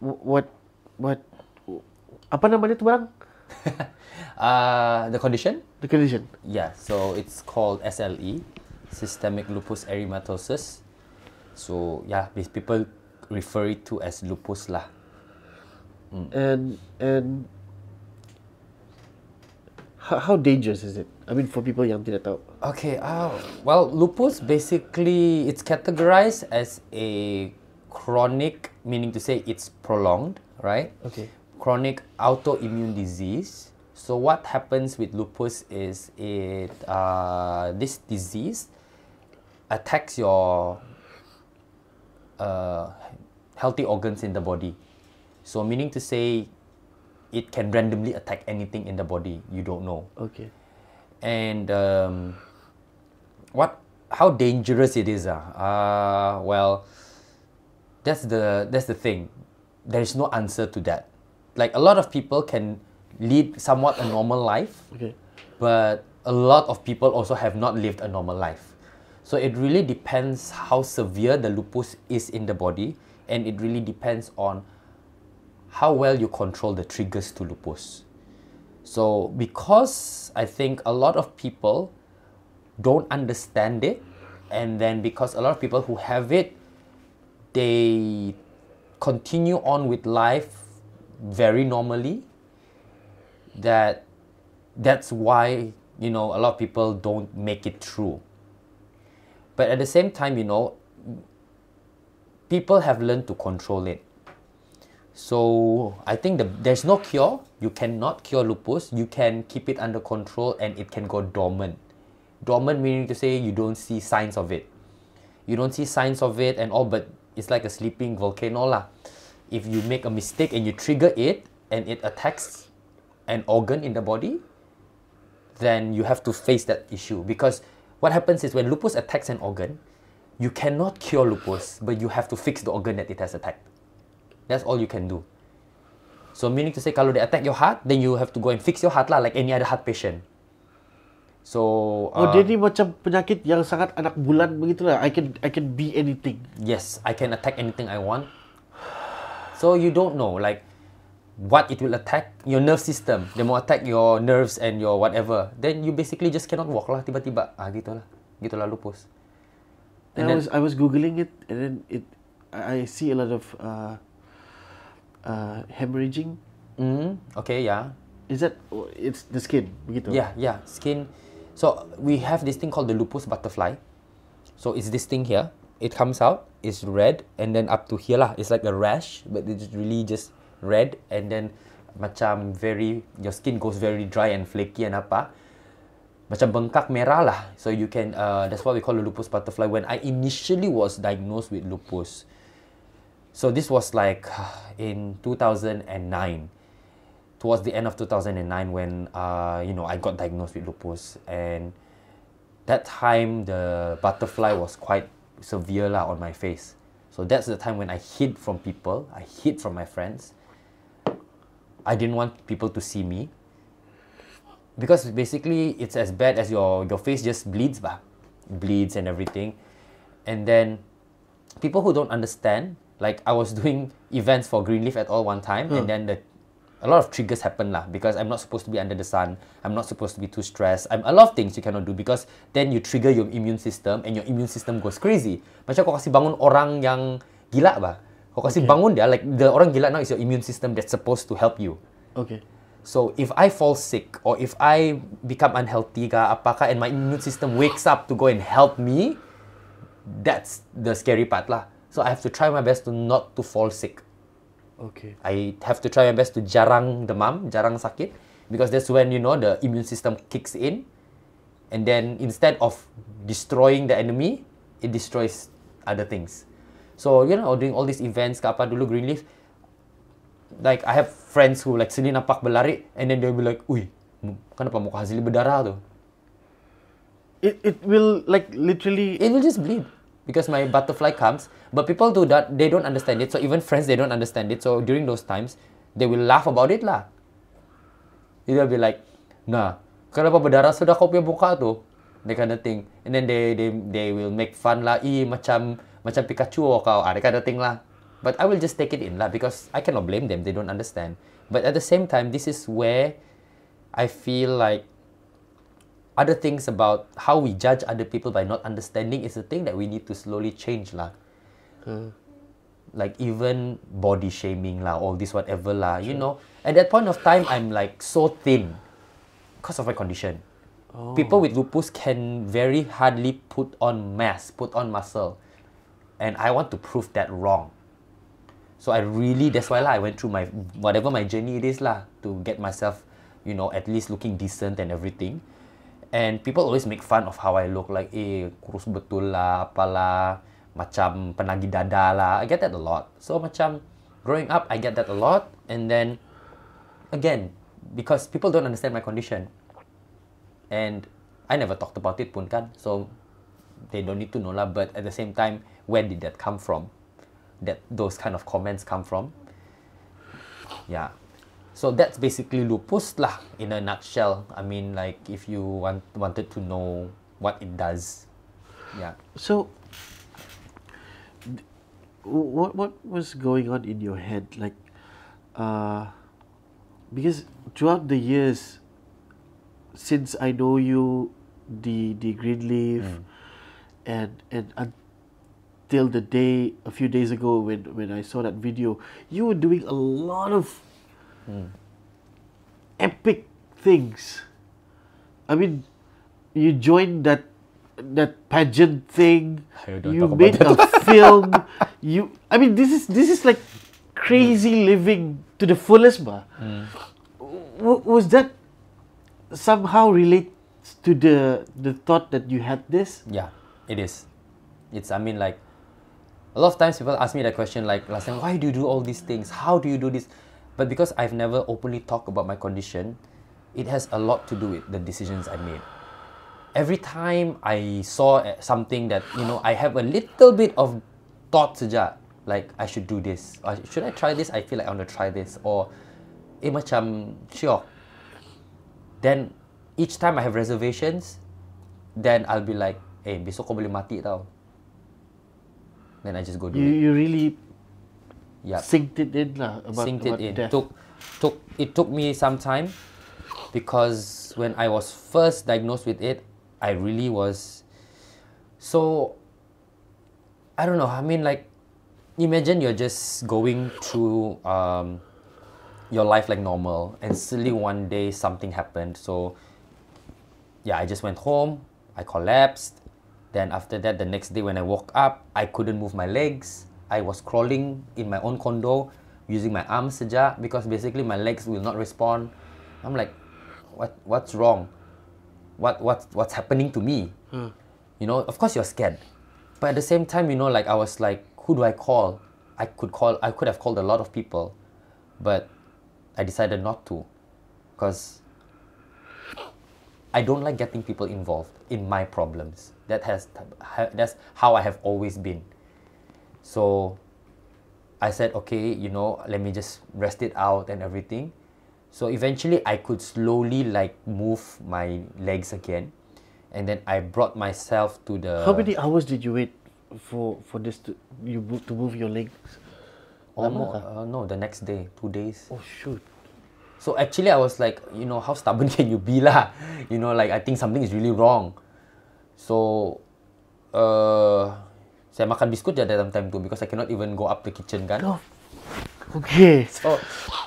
wh- what what apa namanya tu barang? [LAUGHS] Uh, the condition? The condition. Yeah, so it's called SLE, systemic lupus erythematosus. So yeah, these people refer it to as lupus lah. And and how, how dangerous is it? I mean, for people yang tidak tahu. Okay, uh, well, lupus basically it's categorized as a chronic, meaning to say it's prolonged, right? Okay. Chronic autoimmune disease. So what happens with lupus is it uh, this disease attacks your uh, healthy organs in the body. So meaning to say, it can randomly attack anything in the body. You don't know Okay. and um, what how dangerous it is ah uh, well that's the that's the thing there is no answer to that like a lot of people can lead somewhat a normal life Okay. but a lot of people also have not lived a normal life so it really depends how severe the lupus is in the body and it really depends on how well you control the triggers to lupus so because I think a lot of people don't understand it, and then because a lot of people who have it, they continue on with life very normally. That that's why you know a lot of people don't make it through. But at the same time, you know, people have learned to control it. So I think the, there's no cure. You cannot cure lupus. You can keep it under control and it can go dormant. Dormant meaning to say you don't see signs of it. You don't see signs of it and all, but it's like a sleeping volcano lah. If you make a mistake and you trigger it and it attacks an organ in the body, then you have to face that issue because what happens is when lupus attacks an organ, you cannot cure lupus, but you have to fix the organ that it has attacked. That's all you can do. So meaning to say kalau they attack your heart, then you have to go and fix your heart lah like any other heart patient. So Oh, uh, dia ni macam penyakit yang sangat anak bulan begitulah. I can I can be anything. yes, I can attack anything I want. So you don't know like what it will attack your nerve system. They mau attack your nerves and your whatever. Then you basically just cannot walk lah tiba-tiba. Ah gitulah. Gitulah lupus. And And I then- was I was googling it and then it I I see a lot of uh, uh, hemorrhaging. Mm, okay, yeah. Is that it's the skin begitu? Yeah, yeah, skin. So we have this thing called the lupus butterfly. So it's this thing here. It comes out, it's red, and then up to here lah. It's like a rash, but it's really just red, and then macam very your skin goes very dry and flaky and apa. Macam bengkak merah lah. So you can uh, that's what we call the lupus butterfly. When I initially was diagnosed with lupus, so this was like in 2009 towards the end of 2009 when uh, you know I got diagnosed with lupus. And that time the butterfly was quite severe lah on my face. So that's the time when I hid from people. I hid from my friends. I didn't want people to see me. Because basically it's as bad as your your face just bleeds bah. Bleeds and everything. And then people who don't understand like I was doing events for Greenleaf at all one time and hmm. then the a lot of triggers happen lah because I'm not supposed to be under the sun. I'm not supposed to be too stressed. I'm a lot of things you cannot do because then you trigger your immune system and your immune system goes crazy. Macam kau kasih bangun orang yang gila bah. Kau kasih bangun dia like the orang gila now is your immune system that's supposed to help you. Okay. So if I fall sick or if I become unhealthy ka apakah and my immune system wakes up to go and help me, that's the scary part lah. So I have to try my best to not to fall sick. Okay. I have to try my best to jarang demam, jarang sakit because that's when you know the immune system kicks in and then instead of destroying the enemy, it destroys other things. So, you know, doing all these events ke apa dulu Greenleaf like I have friends who like sini nampak berlari and then they'll be like, "Ui, kenapa muka Hazli berdarah tu?" It it will like literally it will just bleed because my butterfly comes but people do that they don't understand it. So even friends they don't understand it. So during those times they will laugh about it lah. They'll be like nah kenapa berdarah sudah kau punya muka tu? That kind of thing. And then they they they will make fun lah. Eh macam macam Pikachu kau. Ah kind of thing lah. But I will just take it in lah because I cannot blame them. They don't understand. But at the same time this is where I feel like other things about how we judge other people by not understanding is a thing that we need to slowly change lah. Hmm. like even body shaming lah, all this whatever lah, you know. At that point of time, I'm like so thin because of my condition. Oh. People with lupus can very hardly put on mass, put on muscle, and I want to prove that wrong. So I really that's why lah I went through my whatever my journey it is lah to get myself, you know, at least looking decent and everything. And people always make fun of how I look like eh kurus betul lah, apalah, macam penagih dada lah. I get that a lot. So macam growing up I get that a lot. And then again because people don't understand my condition. And I never talked about it pun kan. So they don't need to know lah. But at the same time where did that come from? That those kind of comments come from? Yeah so that's basically lupus lah in a nutshell. I mean like if you want wanted to know what it does. Yeah. So, what what was going on in your head? Like, uh, because throughout the years, since I know you, the the Greenleaf, and and until the day a few days ago when when I saw that video, you were doing a lot of Hmm. epic things. I mean, you joined that that pageant thing. You about made a film. [LAUGHS] You, I mean, this is this is like crazy living to the fullest, ba. Hmm. W- was that somehow relates to the the thought that you had this? Yeah, it is. It's I mean like a lot of times people ask me that question like last time, why do you do all these things? How do you do this? But because I've never openly talked about my condition, it has a lot to do with the decisions I made. Every time I saw uh, something that you know I have a little bit of thought saja like I should do this or should I try this? I feel like I want to try this or eh macam sure. Then each time I have reservations, then I'll be like, eh besok kau boleh mati tau. Then I just go do You it. you really Yeah. synced it in lah about, Synced it in. death. Took took it took me some time because when I was first diagnosed with it, I really was so I don't know. I mean like imagine you're just going through um, your life like normal and suddenly one day something happened. So yeah, I just went home, I collapsed. Then after that, the next day when I woke up, I couldn't move my legs. I was crawling in my own condo using my arms saja because basically my legs will not respond. I'm like, what what's wrong? What what what's happening to me? Hmm. You know, of course you're scared. But at the same time, you know, like I was like, who do I call? I could call I could have called a lot of people, but I decided not to. Because I don't like getting people involved in my problems. That has that's how I have always been. So I said, okay, you know, let me just rest it out and everything. So eventually I could slowly like move my legs again. And then I brought myself to the How many hours did you wait for for this to you move, to move your legs? almost uh, no the next day, two days. Oh shoot! So actually I was like, you know, how stubborn [LAUGHS] can you be lah? You know, like I think something is really wrong. So uh saya makan biskut je dalam time tu because I cannot even go up the kitchen kan. Oh, okay. So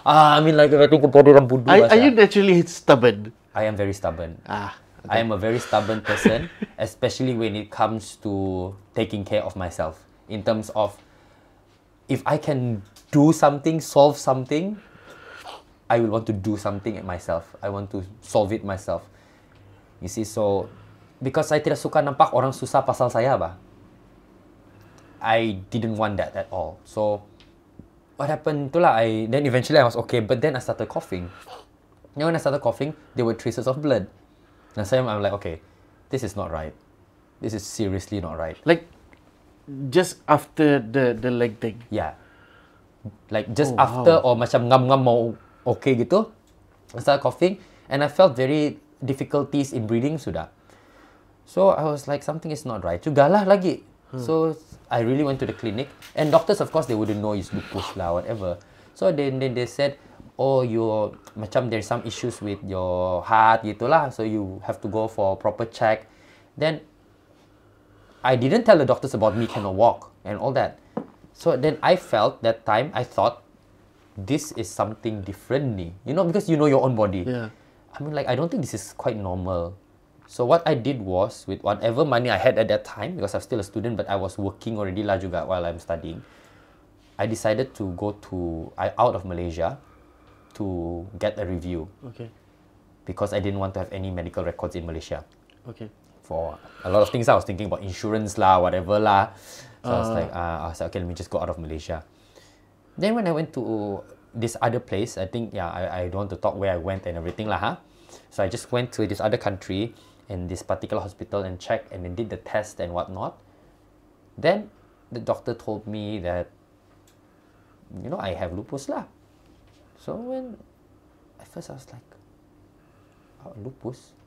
ah, I mean like I think about orang bodoh Are, are you naturally stubborn? I am very stubborn. Ah, I am a very stubborn person, [LAUGHS] especially when it comes to taking care of myself. In terms of if I can do something, solve something, I will want to do something at myself. I want to solve it myself. You see, so because saya tidak suka nampak orang susah pasal saya, bah. I didn't want that at all. So what happened itulah I then eventually I was okay, but then I started coughing. Now when I started coughing, there were traces of blood. And so I'm like, okay, this is not right. This is seriously not right. like just after the the leg thing. Yeah. Like just Oh, wow. after or macam ngam-ngam mau okay gitu, I started coughing and I felt very difficulties in breathing sudah. So I was like something is not right. Jugalah lagi. Hmm. So I really went to the clinic and doctors of course they wouldn't know it's lupus lah whatever. So then then they said oh you macam there's some issues with your heart gitulah so you have to go for proper check. Then I didn't tell the doctors about me cannot walk and all that. So then I felt that time I thought this is something different. You know because you know your own body. Yeah. I mean like I don't think this is quite normal. So what I did was with whatever money I had at that time because I'm still a student but I was working already lah juga while I'm studying. I decided to go to I out of Malaysia to get a review Okay. because I didn't want to have any medical records in Malaysia Okay. for a lot of things. I was thinking about insurance lah, whatever lah. So I was like, uh, I was like, okay, let me just go out of Malaysia. Then when I went to this other place, I think yeah, I, I don't want to talk where I went and everything lah, huh? So I just went to this other country and this particular hospital and checked and then did the test and whatnot. Then the doctor told me that you know I have lupus lah. So when at first I was like, oh, lupus?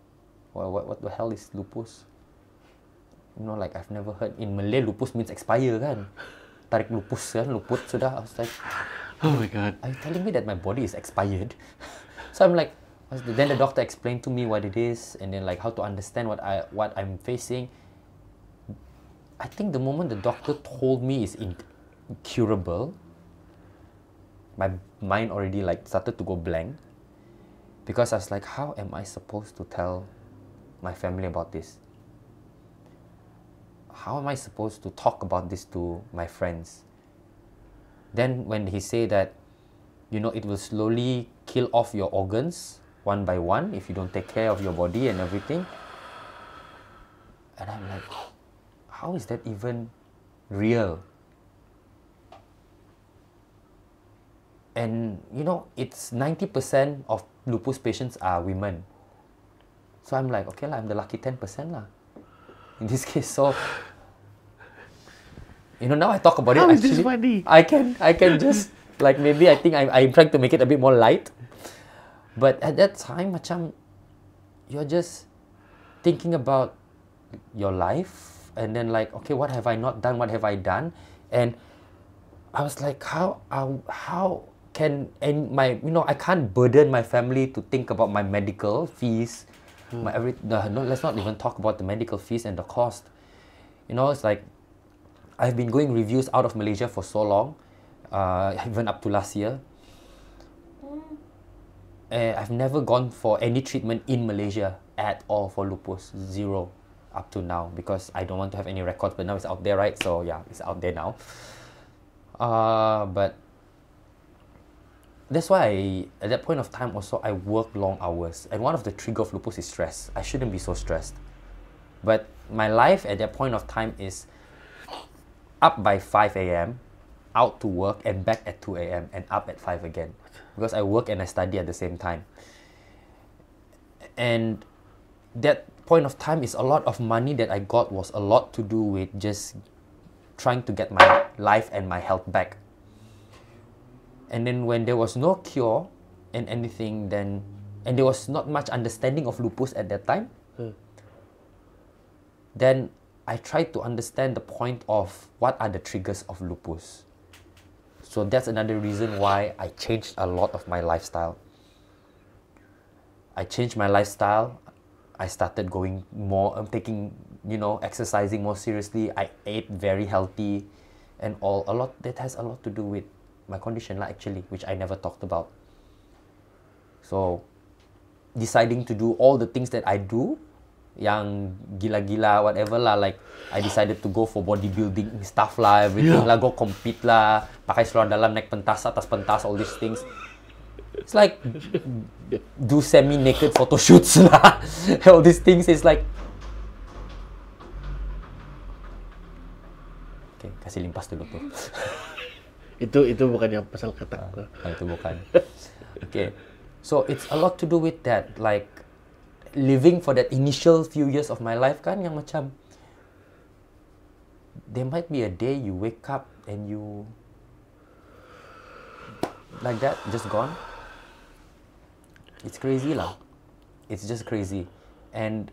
Well, what, what the hell is lupus? You know, like I've never heard in Malay lupus means expire kan. Tarik lupus kan, luput sudah. I was like, Oh my god. are you telling me that my body is expired? [LAUGHS] so I'm like, then the doctor explained to me what it is and then like how to understand what I what I'm facing. I think the moment the doctor told me is incurable, my mind already like started to go blank because I was like, how am I supposed to tell my family about this? How am I supposed to talk about this to my friends? Then when he say that, you know, it will slowly kill off your organs one by one if you don't take care of your body and everything. And I'm like, how is that even real? And you know, it's 90% of lupus patients are women. So I'm like, okay, lah, I'm the lucky 10% lah. In this [LAUGHS] case, so you know, now I talk about it. How actually, funny? I can, I can just like maybe I think I'm, I'm trying to make it a bit more light. But at that time, macam you're just thinking about your life and then like, okay, what have I not done? What have I done? And I was like, how, how, how can and my you know I can't burden my family to think about my medical fees, my every no, let's not even talk about the medical fees and the cost. You know, it's like I've been going reviews out of Malaysia for so long, uh, even up to last year. Uh, I've never gone for any treatment in Malaysia at all for lupus, zero up to now because I don't want to have any records. But now it's out there, right? So yeah, it's out there now. Uh, but that's why I, at that point of time also I work long hours and one of the trigger of lupus is stress. I shouldn't be so stressed. But my life at that point of time is up by 5 a.m., out to work and back at 2 a.m. and up at 5 again because I work and I study at the same time. And that point of time is a lot of money that I got was a lot to do with just trying to get my life and my health back. And then when there was no cure and anything, then and there was not much understanding of lupus at that time, hmm. then I tried to understand the point of what are the triggers of lupus. So that's another reason why I changed a lot of my lifestyle. I changed my lifestyle. I started going more, um, taking, you know, exercising more seriously. I ate very healthy and all. A lot, that has a lot to do with my condition, actually, which I never talked about. So, deciding to do all the things that I do, yang gila-gila, whatever lah, like, I decided to go for bodybuilding stuff lah, everything Yeah. lah, go compete lah, pakai seluar dalam, naik pentas, atas pentas, all these things. It's like do semi-naked photo shoots [LAUGHS] lah. All these things is like Okay, kasih limpas dulu tu. [LAUGHS] Itu itu bukan yang pasal kata. Ah, itu bukan. Okay. So it's a lot to do with that like living for that initial few years of my life kan yang macam there might be a day you wake up and you like that just gone. It's crazy lah. It's just crazy. And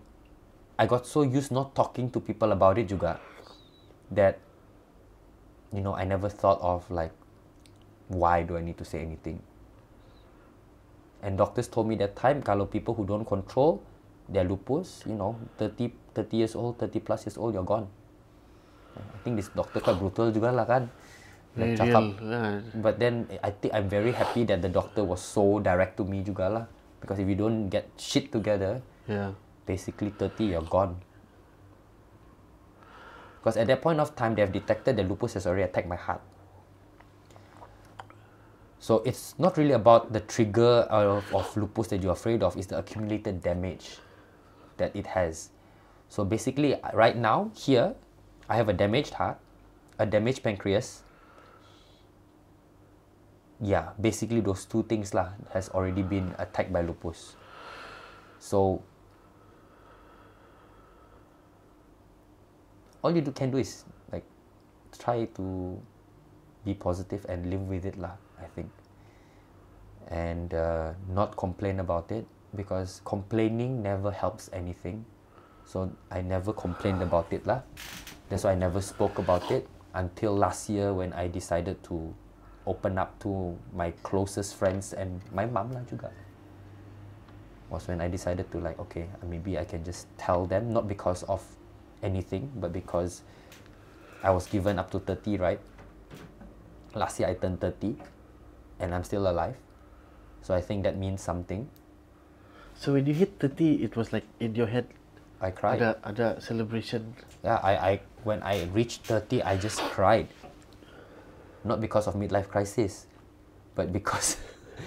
I got so used not talking to people about it juga that you know I never thought of like why do I need to say anything. And doctors told me that time kalau people who don't control their lupus you know 30 30 years old 30 plus years old you're gone I think this doctor quite brutal juga lah kan Nak cakap, real. But then I think I'm very happy that the doctor was so direct to me juga lah. Because if you don't get shit together, yeah. basically 30 you're gone. Because at that point of time, they have detected that lupus has already attacked my heart. So it's not really about the trigger of, of lupus that you're afraid of, it's the accumulated damage that it has. So basically, right now, here, I have a damaged heart, a damaged pancreas. Yeah, basically those two things lah has already been attacked by lupus. So all you do, can do is like try to be positive and live with it lah i think and uh, not complain about it because complaining never helps anything. So i never complained about it lah. That's why i never spoke about it until last year when i decided to open up to my closest friends and my mom lah juga. Was when I decided to like okay maybe I can just tell them not because of anything but because I was given up to 30 right? Last year I turned 30 and I'm still alive. So I think that means something So when you hit 30, it was like in your head, I cried ada ada celebration. yeah I, I when I reached 30 I just cried not because of midlife crisis but because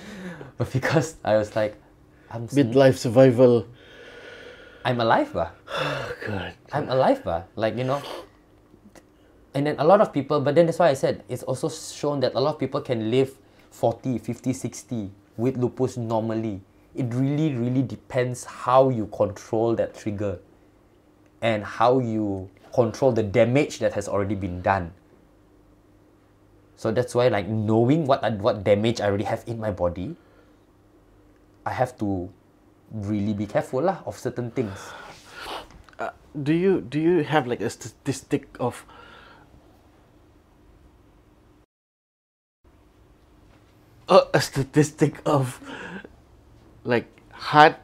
[LAUGHS] but because I was like I'm Midlife survival. I'm alive bah. [SIGHS] God. I'm alive, bah. Like, you know. And then a lot of people, but then that's why I said it's also shown that a lot of people can live 40, 50, 60 with lupus normally. It really, really depends how you control that trigger and how you control the damage that has already been done. So that's why, like, knowing what what damage I already have in my body, I have to really be careful lah of certain things. Uh, do you do you have like a statistic of uh, a statistic of like heart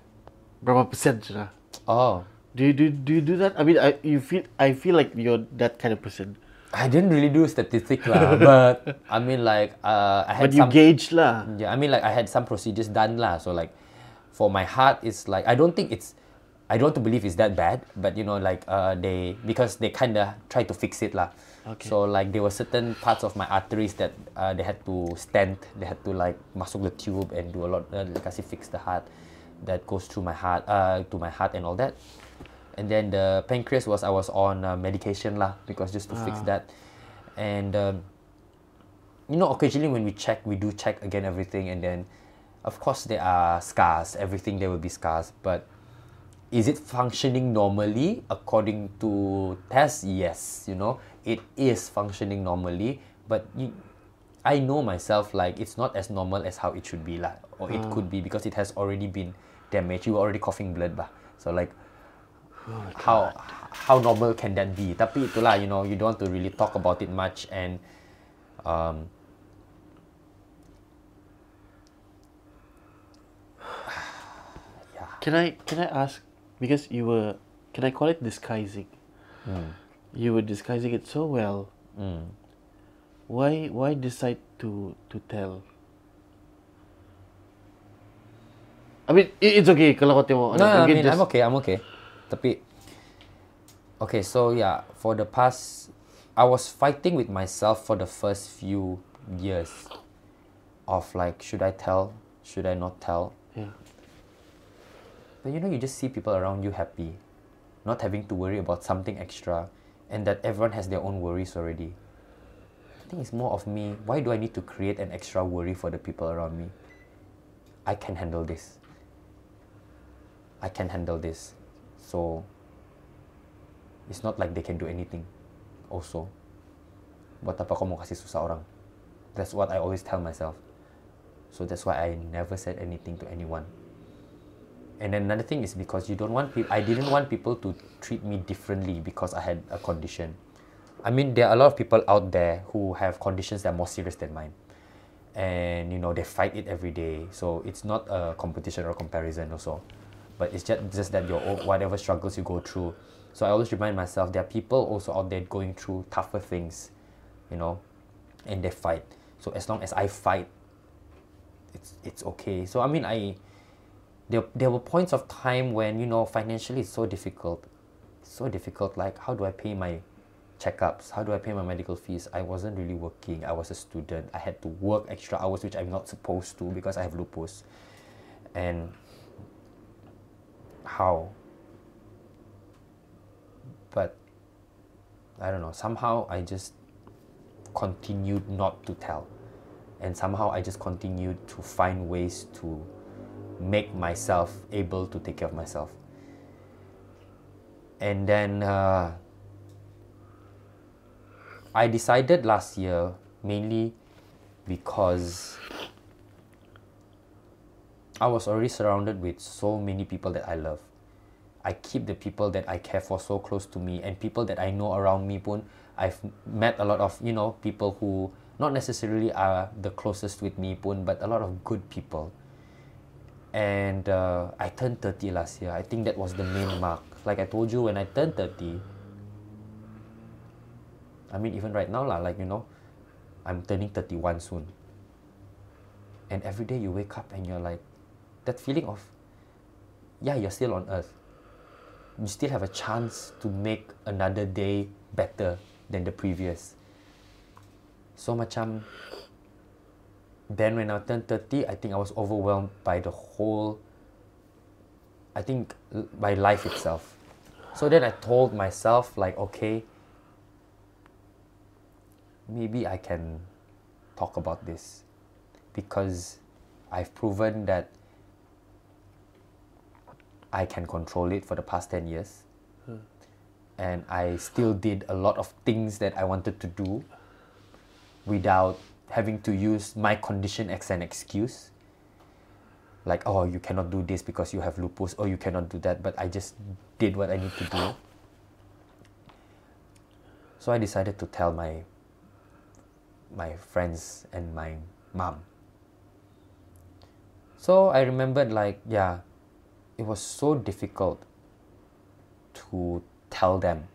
berapa persen sudah? Oh, Do you do do you do that? I mean, I you feel I feel like you're that kind of person. I didn't really do statistic lah, [LAUGHS] but I mean like uh, I had But you some. gauge lah. Yeah, I mean like I had some procedures done lah. So like, for my heart, it's like I don't think it's, I don't want to believe it's that bad. But you know like uh, they because they kind of try to fix it lah. Okay. So like there were certain parts of my arteries that uh, they had to stent. They had to like masuk the tube and do a lot. Uh, kasi fix the heart that goes through my heart uh, to my heart and all that. And then the pancreas was I was on uh, medication lah because just to fix that. And um, you know occasionally when we check we do check again everything and then of course there are scars everything there will be scars but is it functioning normally? According to tests yes you know. It is functioning normally but you, i know myself like it's not as normal as how it should be lah or it could be because it has already been damaged. You were already coughing blood bah so like how how normal can that be? Tapi itulah you know you don't want to really talk about it much and um, [SIGHS] Can I can I ask because you were can I call it disguising? You were disguising it so well. mm, Why why decide to to tell? I mean it's okay kalau kau tengok. No, no, I mean, just... I'm okay, I'm okay. Tapi, okay, so yeah, for the past, I was fighting with myself for the first few years of like, should I tell? Should I not tell? Yeah. But you know, you just see people around you happy, not having to worry about something extra, and that everyone has their own worries already. I think it's more of me. Why do I need to create an extra worry for the people around me? I can handle this. I can handle this. So it's not like they can do anything. Also, buat apa kau mau kasih susah orang? That's what I always tell myself. So that's why I never said anything to anyone. And then another thing is because you don't want. I didn't want people to treat me differently because I had a condition. I mean, there are a lot of people out there who have conditions that are more serious than mine, and you know they fight it every day. So it's not a competition or comparison also, but it's just just that your whatever struggles you go through. So I always remind myself there are people also out there going through tougher things, you know, and they fight. So as long as I fight, it's it's okay. So I mean I there, there were points of time when you know financially it's so difficult. So difficult like how do i pay my checkups? How do i pay my medical fees? I wasn't really working. I was a student. I had to work extra hours which i'm not supposed to because i have lupus. And how? But i don't know. Somehow i just continued not to tell. And somehow i just continued to find ways to make myself able to take care of myself. And then uh, I decided last year mainly because I was already surrounded with so many people that I love. I keep the people that I care for so close to me and people that I know around me pun I've met a lot of you know people who not necessarily are the closest with me pun but a lot of good people and uh, I turned 30 last year. I think that was the main mark. Like I told you, when I turned 30, I mean, even right now, lah, like you know, I'm turning 31 soon. And every day you wake up and you're like, that feeling of, yeah, you're still on earth. You still have a chance to make another day better than the previous. So macam then when I turned 30, I think I was overwhelmed by the whole, I think, by life itself. So then I told myself, like, okay, maybe I can talk about this because I've proven that I can control it for the past 10 years. And I still did a lot of things that I wanted to do without having to use my condition as an excuse. Like, oh, you cannot do this because you have lupus, or you cannot do that, but I just did what I need to do. So I decided to tell my my friends and my mom. So I remembered like, yeah, it was so difficult to tell them.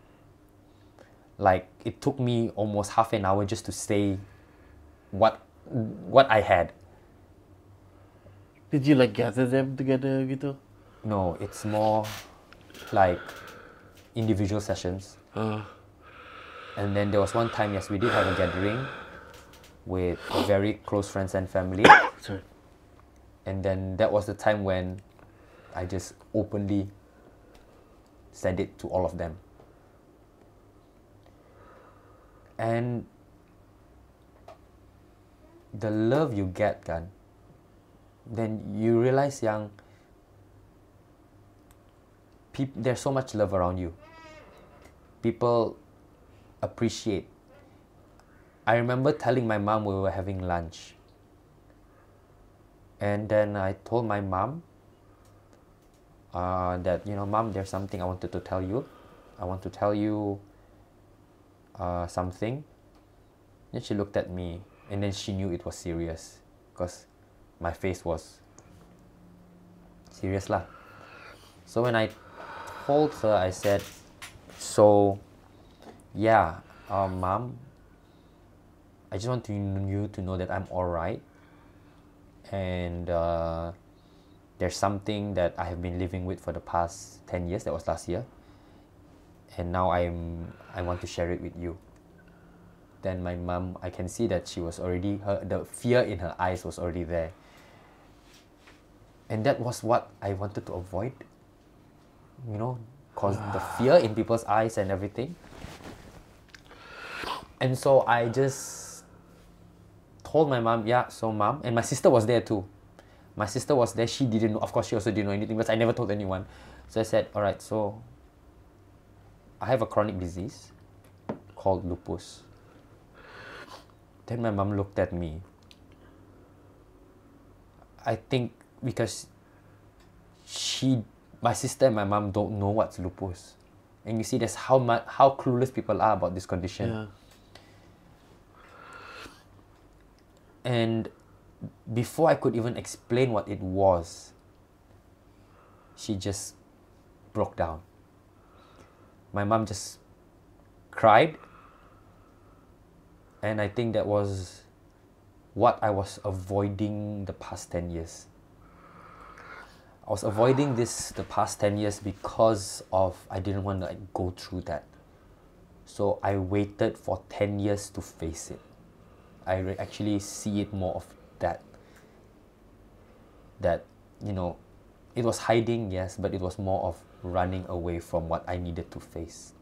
Like it took me almost half an hour just to say what what I had. Did you like gather them together gitu? No, it's more like individual sessions. Uh, And then there was one time, yes, we did have a gathering with very close friends and family. [COUGHS] sorry. And then that was the time when I just openly said it to all of them. And the love you get kan, then you realize yang peop- there's so much love around you. People appreciate. I remember telling my mom we were having lunch. And then I told my mom uh, that, you know, mom, there's something I wanted to tell you. I want to tell you uh, something. Then she looked at me and then she knew it was serious because my face was serious lah. So when I told her, I said, so yeah, um, mom, I just want you to know that I'm alright. And uh, there's something that I have been living with for the past 10 years, that was last year. And now I'm, I want to share it with you. Then my mom, I can see that she was already, her, the fear in her eyes was already there. And that was what I wanted to avoid. You know, cause the [SIGHS] fear in people's eyes and everything. And so I just told my mom, yeah, so mom, and my sister was there too. My sister was there, she didn't know, of course, she also didn't know anything because I never told anyone. So I said, all right, so I have a chronic disease called lupus. Then my mom looked at me. I think because she, my sister and my mom don't know what's lupus. And you see, that's how much, how clueless people are about this condition. Yeah. And before I could even explain what it was, she just broke down. My mom just cried And I think that was what I was avoiding the past 10 years. I was avoiding this the past 10 years because of I didn't want to like, go through that. So I waited for 10 years to face it. I re- actually see it more of that. That, you know, it was hiding, yes, but it was more of running away from what I needed to face.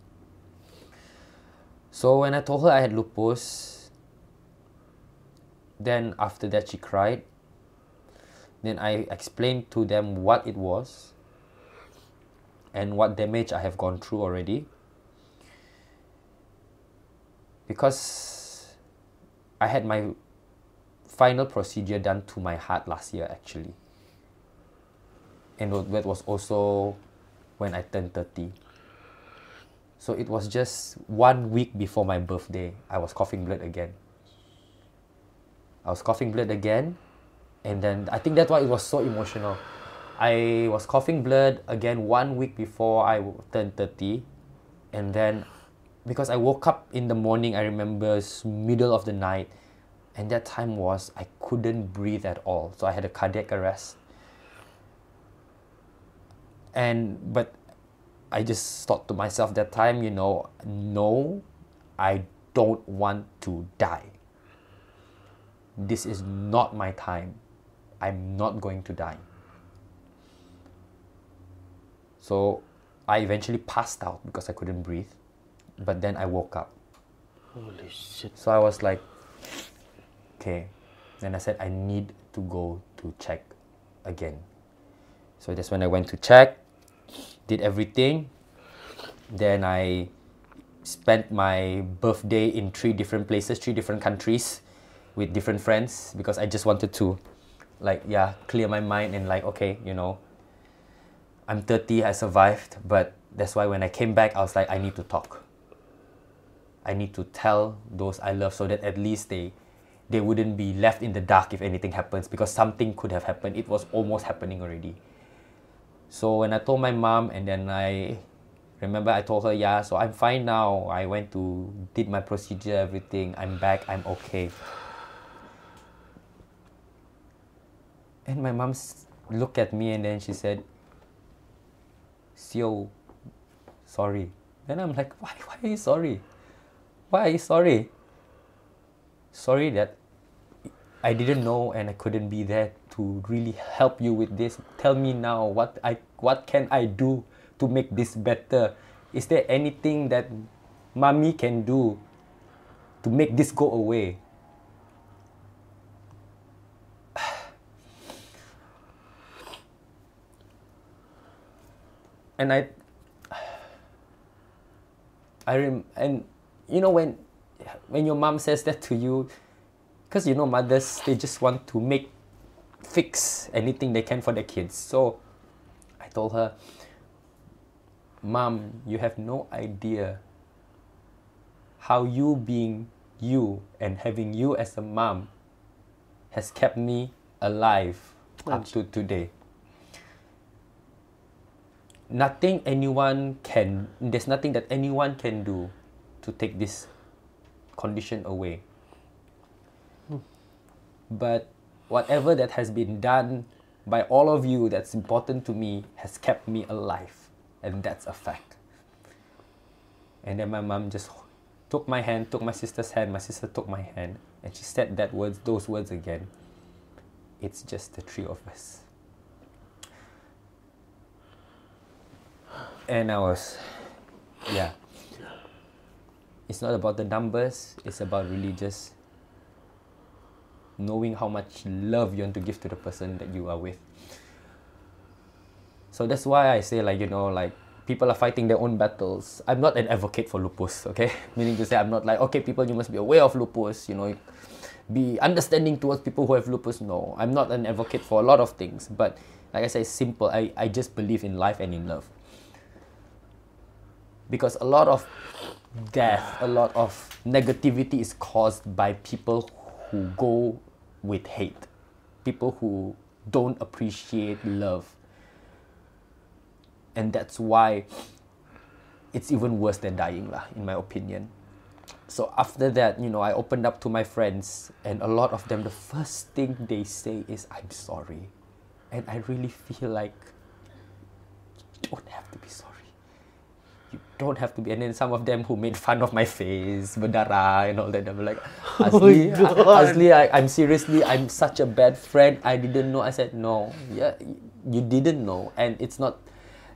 So when I told her I had lupus, then after that she cried. Then I explained to them what it was and what damage I have gone through already. Because I had my final procedure done to my heart last year actually. And tha- that was also when I turned 30. So it was just one week before my birthday, I was coughing blood again. I was coughing blood again, and then I think that's why it was so emotional. I was coughing blood again one week before I turned 30, and then because I woke up in the morning, I remember middle of the night, and that time was I couldn't breathe at all, so I had a cardiac arrest. And but I just thought to myself that time, you know, no, I don't want to die. This is not my time. I'm not going to die. So I eventually passed out because I couldn't breathe. But then I woke up. Holy shit. So I was like, okay. Then I said, I need to go to check again. So that's when I went to check, did everything. Then I spent my birthday in three different places, three different countries with different friends because I just wanted to, like, yeah, clear my mind and, like, okay, you know, I'm 30, I survived, but that's why when I came back, I was like, I need to talk. I need to tell those I love so that at least they they wouldn't be left in the dark if anything happens because something could have happened. It was almost happening already. So when I told my mom and then I remember I told her, yeah, so I'm fine now. I went to did my procedure, everything. I'm back. I'm okay. And my mom looked at me and then she said, Sio, sorry. Then I'm like, why, why are you sorry? Why are you sorry? Sorry that I didn't know and I couldn't be there to really help you with this. Tell me now what I what can I do to make this better? Is there anything that mommy can do to make this go away? [SIGHS] and I [SIGHS] I rem- and you know when when your mom says that to you because you know mothers they just want to make fix anything they can for their kids. So I told her mom you have no idea how you being you and having you as a mom has kept me alive up to today. Nothing anyone can there's nothing that anyone can do to take this condition away. Hmm. But whatever that has been done by all of you that's important to me has kept me alive. And that's a fact. And then my mom just took my hand took my sister's hand. My sister took my hand and she said that words those words again. It's just the three of us. And I was, yeah. It's not about the numbers. It's about just knowing how much love you want to give to the person that you are with. So that's why I say like you know like people are fighting their own battles. I'm not an advocate for lupus, okay? [LAUGHS] Meaning to say I'm not like okay people you must be aware of lupus, you know, be understanding towards people who have lupus. No, I'm not an advocate for a lot of things, but like I say, simple. I, I just believe in life and in love because a lot of death, a lot of negativity is caused by people who go with hate, people who don't appreciate love. And that's why it's even worse than dying, lah, in my opinion. so after that, you know, I opened up to my friends, and a lot of them, the first thing they say is, I'm sorry. And I really feel like you don't have to be sorry. Don't have to be. And then some of them who made fun of my face, berdarah and all that, they were like, [LAUGHS] oh Hazli, God. Hazli, I, I'm seriously, I'm such a bad friend. I didn't know. I said, no, yeah, you didn't know. And it's not,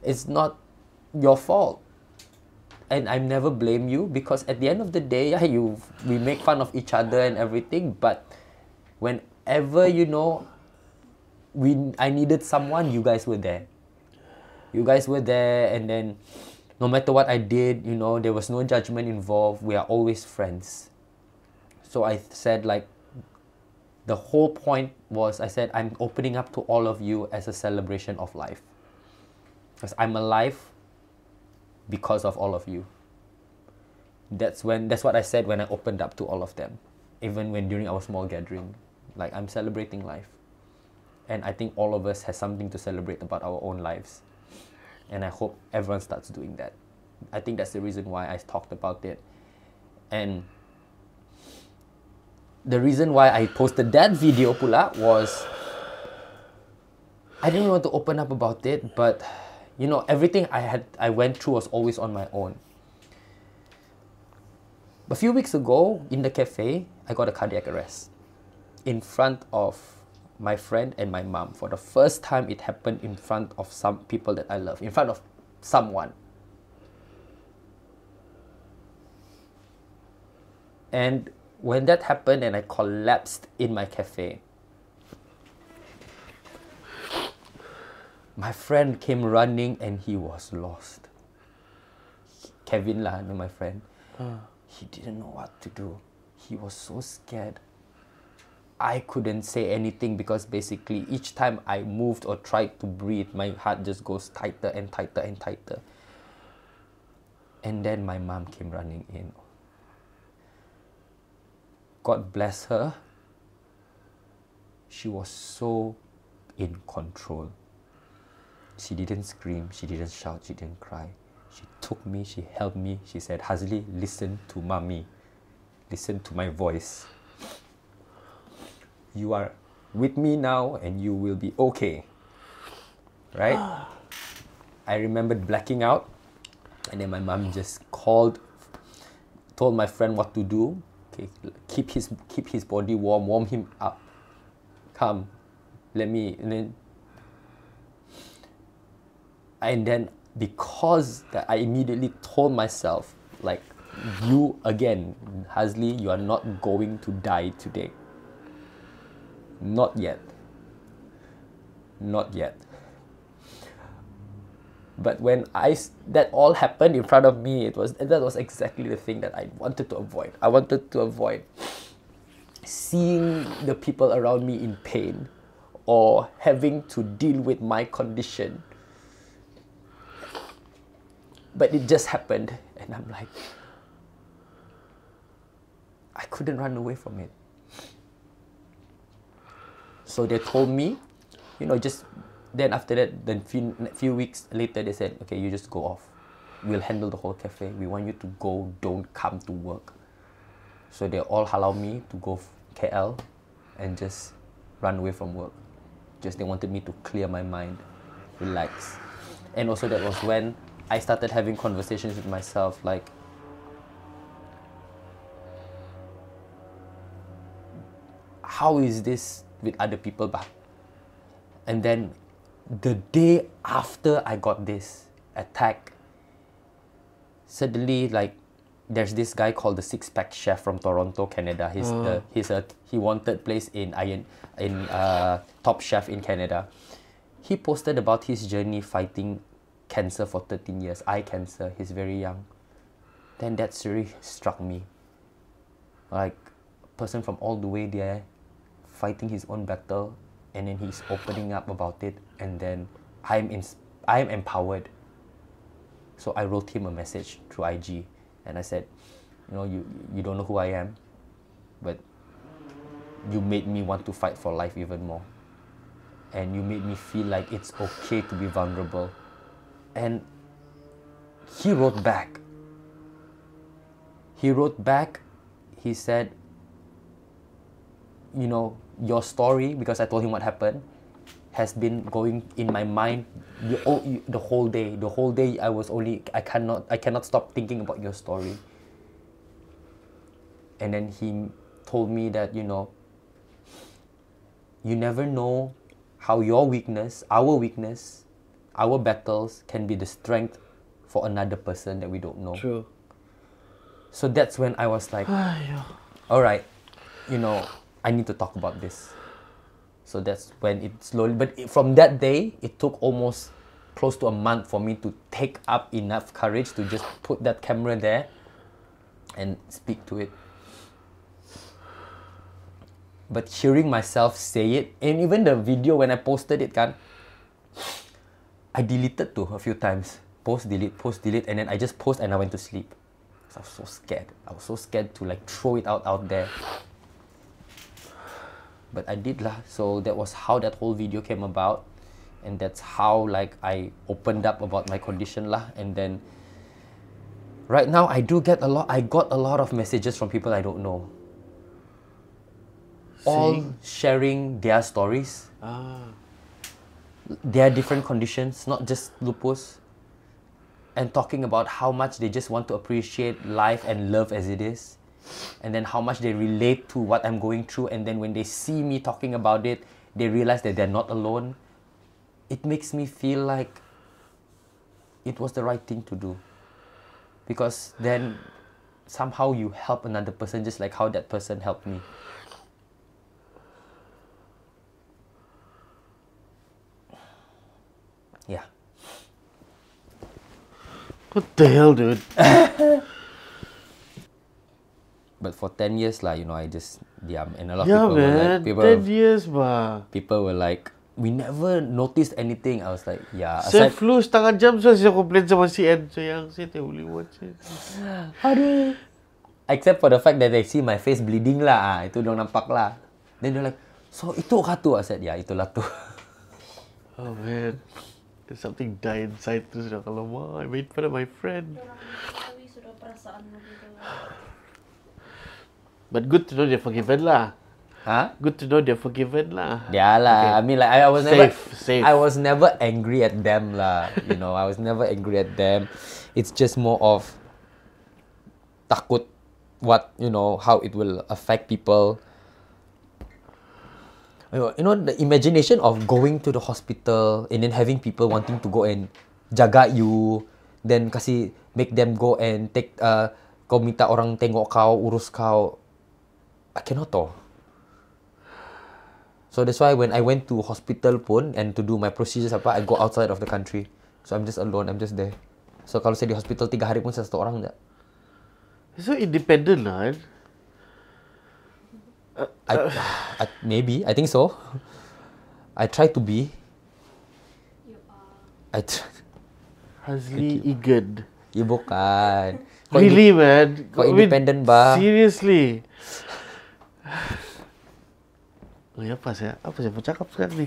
it's not your fault and I never blame you because at the end of the day, yeah, you we make fun of each other and everything, but whenever you know we I needed someone, you guys were there. You guys were there and then no matter what I did, you know, there was no judgment involved. We are always friends. So I said like the whole point was I said I'm opening up to all of you as a celebration of life. Because I'm alive because of all of you. That's when that's what I said when I opened up to all of them. Even when during our small gathering. Like I'm celebrating life. And I think all of us has something to celebrate about our own lives. And I hope everyone starts doing that. I think that's the reason why I talked about it. And the reason why I posted that video pula was I didn't want to open up about it, but you know, everything I had I went through was always on my own. A few weeks ago in the cafe, I got a cardiac arrest in front of my friend and my mom. For the first time, it happened in front of some people that I love, in front of someone. And when that happened and I collapsed in my cafe, my friend came running and he was lost. Kevin lah, my friend. Ah. He didn't know what to do. He was so scared. I couldn't say anything because basically each time I moved or tried to breathe, my heart just goes tighter and tighter and tighter. And then my mom came running in. God bless her. She was so in control. She didn't scream, she didn't shout, she didn't cry. She took me, she held me, she said, Hazli, listen to mommy. Listen to my voice. You are with me now and you will be okay. Right? I remembered blacking out and then my mom just called told my friend what to do. Okay, keep his keep his body warm, warm him up. Come, let me and then and then because that I immediately told myself like you again Hazli you are not going to die today not yet. Not yet. But when I that all happened in front of me it was that was exactly the thing that I wanted to avoid. I wanted to avoid seeing the people around me in pain or having to deal with my condition. But it just happened and i'm like i couldn't run away from it so they told me you know just then after that then few, few weeks later they said okay you just go off. We'll handle the whole cafe. We want you to go. Don't come to work. So they all allow me to go kl and just run away from work. Just they wanted me to clear my mind relax. And also that was when I started having conversations with myself like how is this with other people but and then the day after I got this attack suddenly like there's this guy called the six pack chef from Toronto, Canada. He's the he's a he wanted place in Iron in uh, Top Chef in Canada. He posted about his journey fighting cancer for 13 years, eye cancer. He's very young. Then that really struck me. Like a person from all the way there fighting his own battle and then he's opening up about it and then I'm ins- I'm empowered. So I wrote him a message through IG and I said, you know, you you don't know who I am, but you made me want to fight for life even more. And you made me feel like it's okay to be vulnerable. And he wrote back. he wrote back. He said, you know, your story because I told him what happened has been going in my mind the, oh, the whole day. The whole day I was only I cannot I cannot stop thinking about your story. And then he told me that you know you never know how your weakness, our weakness, our battles can be the strength for another person that we don't know. True. So that's when I was like, [SIGHS] all right, you know, I need to talk about this. So that's when it slowly, but it, from that day, it took almost close to a month for me to take up enough courage to just put that camera there and speak to it. But hearing myself say it, and even the video when I posted it, kan, I deleted too a few times. Post, delete, post, delete, and then I just post and I went to sleep. I was so scared. I was so scared to like throw it out out there. But I did lah. So that was how that whole video came about, and that's how like I opened up about my condition lah. And then right now I do get a lot. I got a lot of messages from people I don't know. All sharing their stories Ah. their different conditions, not just lupus, and talking about how much they just want to appreciate life and love as it is, and then how much they relate to what I'm going through, and then when they see me talking about it, they realize that they're not alone. It makes me feel like it was the right thing to do. Because then somehow you help another person just like how that person helped me. Yeah. What the hell, dude? [LAUGHS] But for 10 years lah, you know, I just diam. And a lot of yeah, people were man. like, people, Ten years, ba. people were like, we never noticed anything. I was like, yeah. Aside, Saya flu setengah jam so saya komplain sama si N. Sayang, saya tak boleh watch it. Aduh. Except for the fact that they see my face bleeding lah. Ah, itu dong nampak lah. Then they're like, so itu kah tu? I said, yeah, itulah tu. [LAUGHS] Oh, man. There's something die inside tu sudah kalau mah. I made fun of my friend. Perasaan. [SIGHS] [LAUGHS] But good to know they're forgiven lah. Huh? Good to know they're forgiven lah. Yeah lah. I mean like I, I was never Safe, safe. I was never angry at them lah. You know, I was never angry at them. It's just more of takut what you know how it will affect people. You know, you know the imagination of going to the hospital and then having people wanting to go and jaga you, then kasi make them go and take uh, kau minta orang tengok kau, urus kau. I cannot tau. So that's why when I went to hospital pun and to do my procedures apa, I go outside of the country. So I'm just alone, I'm just there. So kalau saya di hospital tiga hari pun saya satu orang je. So independent lah. kan? I, I, maybe, I think so. I try to be. I tr- Hazli Egan. ya bukan. Kau Really, man? kau independent ba? Seriously. Oh, ya apa saya? Apa mau cakap sekarang ni?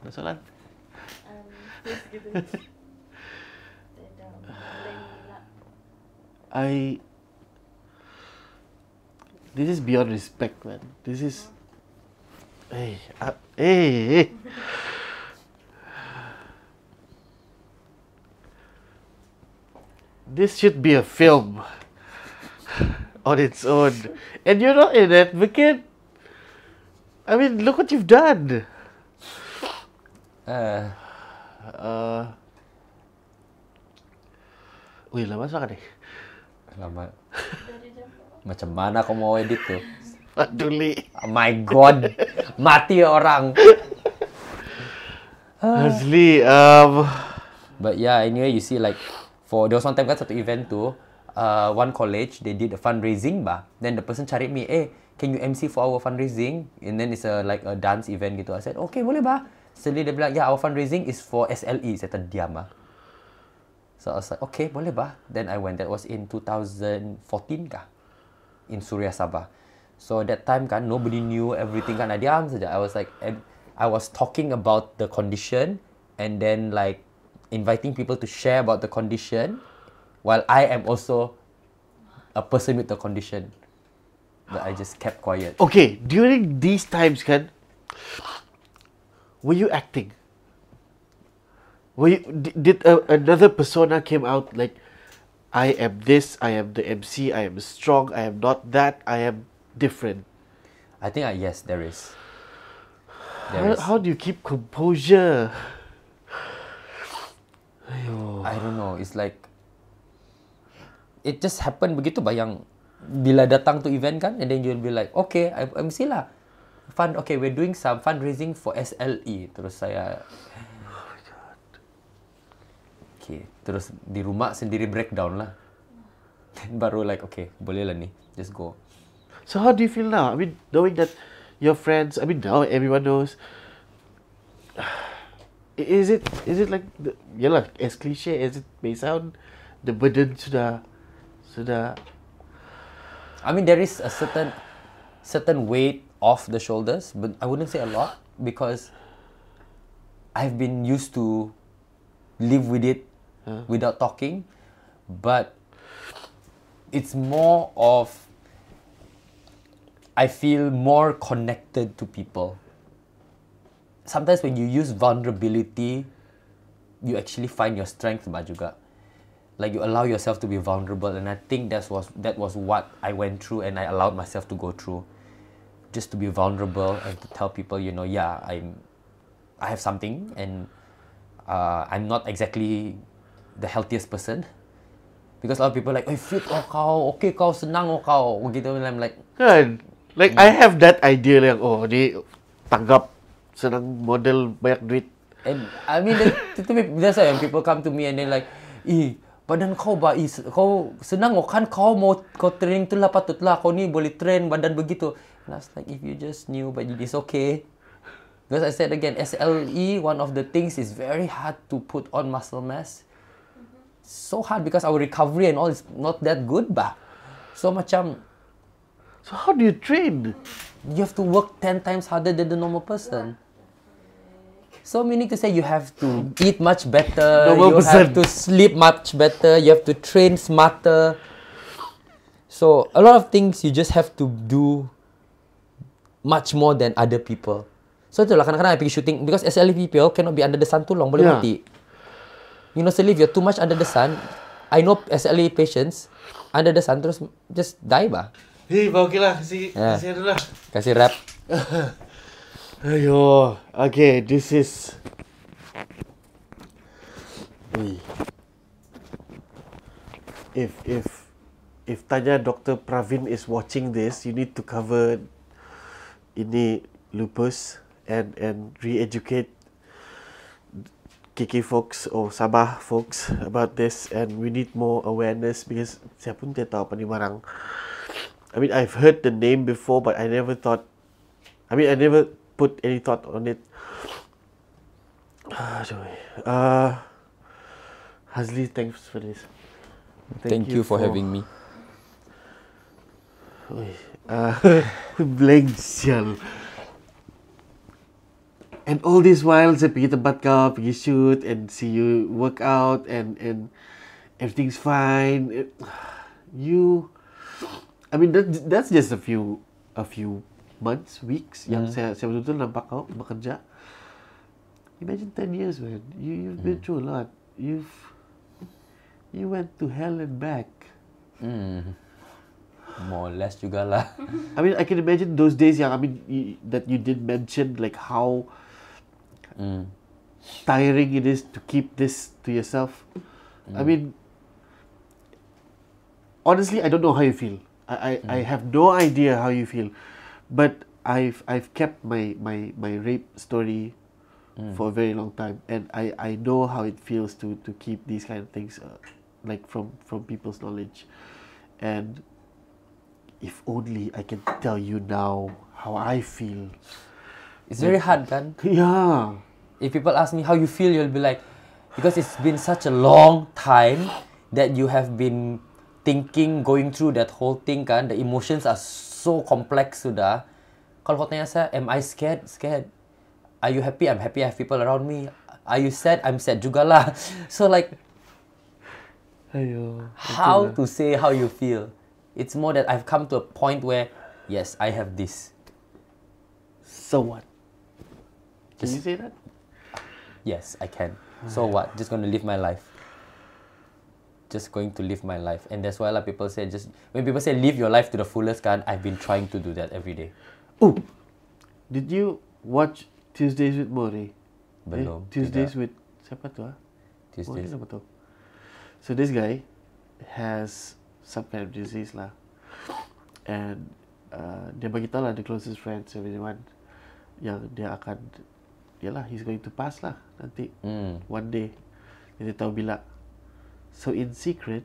Ada soalan? um, gitu. Tidak boleh lah. I This is beyond respect, man. This is Hey, uh, hey, hey. This should be a film on its own. And you're not an advocate. I mean, look what you've done. Uh, Uh, Wih, lama sangat nih. lama. Macam mana kau mau edit tuh? Peduli. Oh my god. Mati orang. Hazli, um, But yeah, anyway, you see like for there was one time kan satu event tu, uh, one college they did a fundraising bah. Then the person cari me, eh, can you MC for our fundraising? And then it's a like a dance event gitu. I said, okay, boleh bah. Suddenly dia bilang, yeah, our fundraising is for SLE. Saya terdiam ah. So I was like, okay, boleh bah. Then I went. That was in 2014 kah? In Surya Sabah. So that time kan, nobody knew everything kan. I diam saja. I was like, I was talking about the condition and then like inviting people to share about the condition while I am also a person with a condition. But I just kept quiet. Okay, during these times, kan, were you acting? Were you, did, did a, another persona came out like, I am this, I am the MC, I am strong, I am not that, I am different. I think I yes, there is. There How, is. how do you keep composure? [SIGHS] I don't know. It's like it just happened begitu bah yang bila datang to event kan and then you'll be like okay I MC lah fund okay we're doing some fundraising for SLE terus saya okay terus di rumah sendiri breakdown lah baru like okay boleh lah ni just go So how do you feel now? I mean, knowing that your friends, I mean, now everyone knows. [SIGHS] Is it is it like the, yeah lah, as cliche as it may sound, the burden sudah sudah I mean, there is a certain certain weight off the shoulders, but I wouldn't say a lot because I've been used to live with it without talking, but it's more of I feel more connected to people. Sometimes when you use vulnerability, you actually find your strength juga. Like you allow yourself to be vulnerable, and I think that was that was what I went through, and I allowed myself to go through, just to be vulnerable and to tell people, you know, yeah, I'm, I have something, and uh, I'm not exactly the healthiest person, because a lot of people like, oh fit oh kau, okay kau senang oh kau, gitu, and I'm like, kan? Like I have that idea like oh ni tanggap senang model banyak duit. And I mean, that, to me, that's why when people come to me and then like, eh, badan kau ba, se- kau senang kan kau mau kau training tu lah patutlah kau ni boleh train badan begitu. And I was like, if you just knew, but it is okay. Because I said again, SLE, one of the things is very hard to put on muscle mass. So hard because our recovery and all is not that good bah. So macam, So how do you train? you have to work 10 times harder than the normal person. So meaning to say you have to eat much better, Normal you person. have to sleep much better, you have to train smarter. So a lot of things you just have to do much more than other people. So itulah kadang-kadang I pergi shooting because SLE people cannot be under the sun too long, boleh Yeah. mati. You know, suddenly if you're too much under the sun, I know SLE patients under the sun terus just die bah. Hei, okay lah, kasi Yeah. kasi ano lah. Kasih rap. [LAUGHS] Ayo, okay, this is. If if if tanya Dr. Pravin is watching this, you need to cover ini lupus and and re-educate KK folks or Sabah folks about this and we need more awareness because saya pun tidak tahu apa ni barang. I mean, I've heard the name before, but I never thought. I mean, I never put any thought on it. Uh, Hazli, thanks for this. Thank, you, for, having me. Uh, [LAUGHS] blank sial. And all this while, saya pergi tempat kau, pergi shoot and see you work out and and everything's fine. You, I mean that that's just a few a few months, weeks yang saya saya betul-betul nampak kau bekerja. Imagine 10 years, man. You you've been through a lot. You've you went to hell and back. Hmm. More or less juga lah. [LAUGHS] I mean, I can imagine those days, yeah. I mean, y- that you did mention like how Hmm. tiring it is to keep this to yourself. I mean, honestly, I don't know how you feel. I, I, I have no idea how you feel, but I've I've kept my my my rape story for a very long time, and I I know how it feels to to keep these kind of things, uh, like from from people's knowledge, and if only I can tell you now how I feel. It's very hard kan? [LAUGHS] Yeah. If people ask me how you feel, you'll be like, because it's been such a long time that you have been thinking, going through that whole thing kan. The emotions are so complex sudah. Kalau kau tanya saya, am I scared? Scared. Are you happy? I'm happy. I have people around me. Are you sad? I'm sad juga lah. [LAUGHS] So like, Ayo. how to say how you feel. It's more that I've come to a point where, yes, I have this. So what? Can Just- you say that? Yes, I can. So what? Just to live my life. Just going to live my life. And that's why a lot of people say, just when people say live your life to the fullest, kan, I've been trying to do that every day. Oh, did you watch Tuesdays with Morrie? Belum, Tuesdays tidak. with siapa tu ah? Morrie Tuesdays. apa? So this guy has some kind of disease lah, and uh, dia bagi tahu lah the closest friends everyone yang dia akan, yalah he's going to pass lah nanti Hmm. one day. Dia tahu bila. So in secret,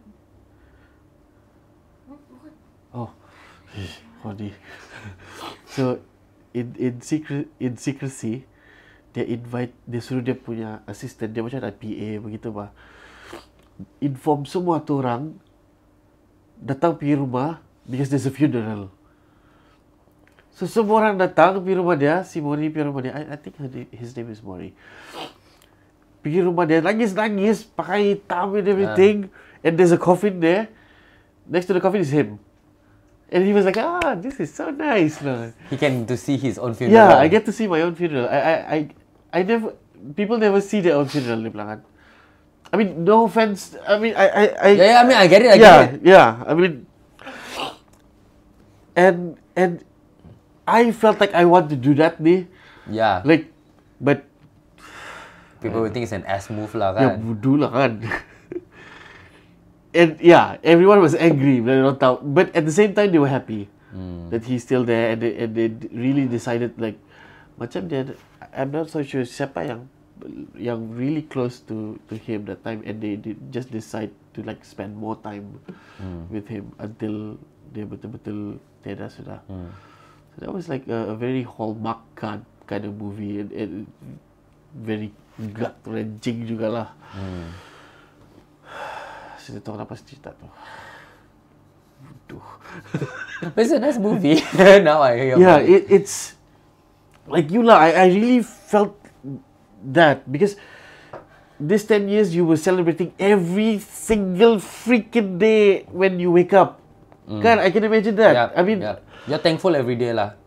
oh, Hodi. so in in secret in secrecy, dia invite dia suruh dia punya assistant dia macam ada PA begitu bah. Inform semua tu orang datang pergi rumah because there's a funeral. So semua orang datang pergi rumah dia, si Mori pergi rumah dia. I, I think his name is Mori. Pergi rumah dia nangis-nangis pakai hitam and everything and there's a coffin there. Next to the coffin is him. And he was like, ah, this is so nice. lah." He can to see his own funeral. Yeah, I get to see my own funeral. I, I, I, I never. People never see their own funeral. Dia bilang kan. I mean, no offense. I mean, I, I, I. Yeah, yeah, I mean, I get it, I yeah, get it. yeah. I mean, and and I felt like I want to do that nih. Yeah. Like, but People will think it's an ass move lah ya kan. bodoh lah kan. [LAUGHS] and yeah, everyone was angry. But, tahu. but at the same time, they were happy hmm. that he's still there, and they, and they really decided like, macam dia, I'm not so sure siapa yang yang really close to to him that time, and they, just decide to like spend more time hmm. with him until dia betul-betul tiada sudah. Hmm. So that was like a, a very hallmark kind kind of movie, and, and very gut wrenching juga lah. Saya tahu kenapa cerita tu. Bodoh. [LAUGHS] It's a nice movie. [LAUGHS] now I hear yeah, it. it, it's like you lah. I, I really felt that because this 10 years you were celebrating every single freaking day when you wake up. Kan, I can imagine that. Yeah, I mean, yeah. you're thankful every day lah.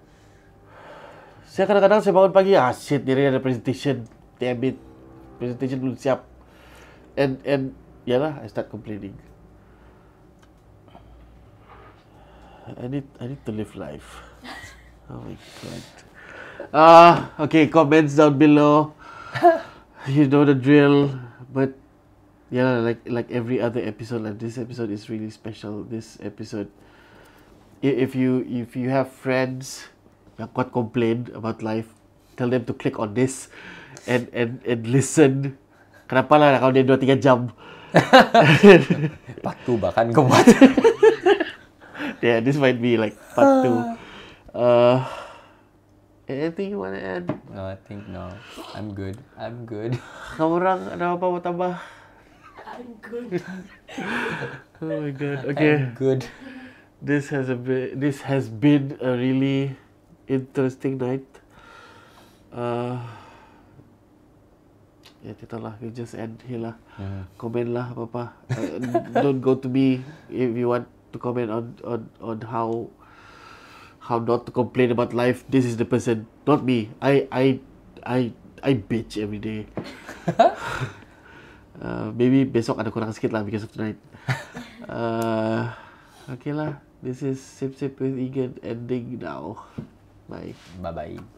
saya kadang-kadang saya bangun pagi, ah shit, dia ada presentation. Damn it. Presentation belum siap. And, and, yalah, I start complaining. I need, I need to live life. [LAUGHS] Oh my god. Ah, okay, comments down below. [LAUGHS] you know the drill, but yeah, like like every other episode, like this episode is really special. This episode, if you if you have friends yang kuat complain about life, tell them to click on this and and and listen. Kenapa lah kalau dia 2 3 jam? Part 2 bahkan [LAUGHS] kau buat. yeah, this might be like part 2. Uh anything you want to add? no, I think no. I'm good. I'm good. Kamu orang ada apa mau tambah? I'm good. [LAUGHS] Oh my god. Okay. I'm good. This has a bit, this has been a really interesting night. Uh, ya kita lah, we just end here lah. Comment lah apa apa. Uh, don't go to me if you want to comment on on on how how not to complain about life. This is the person, not me. I I I I bitch every day. [LAUGHS] uh, maybe besok ada kurang sikit lah because of tonight. Uh, okay lah. This is Sip Sip with Egan ending now. Bye. Bye bye.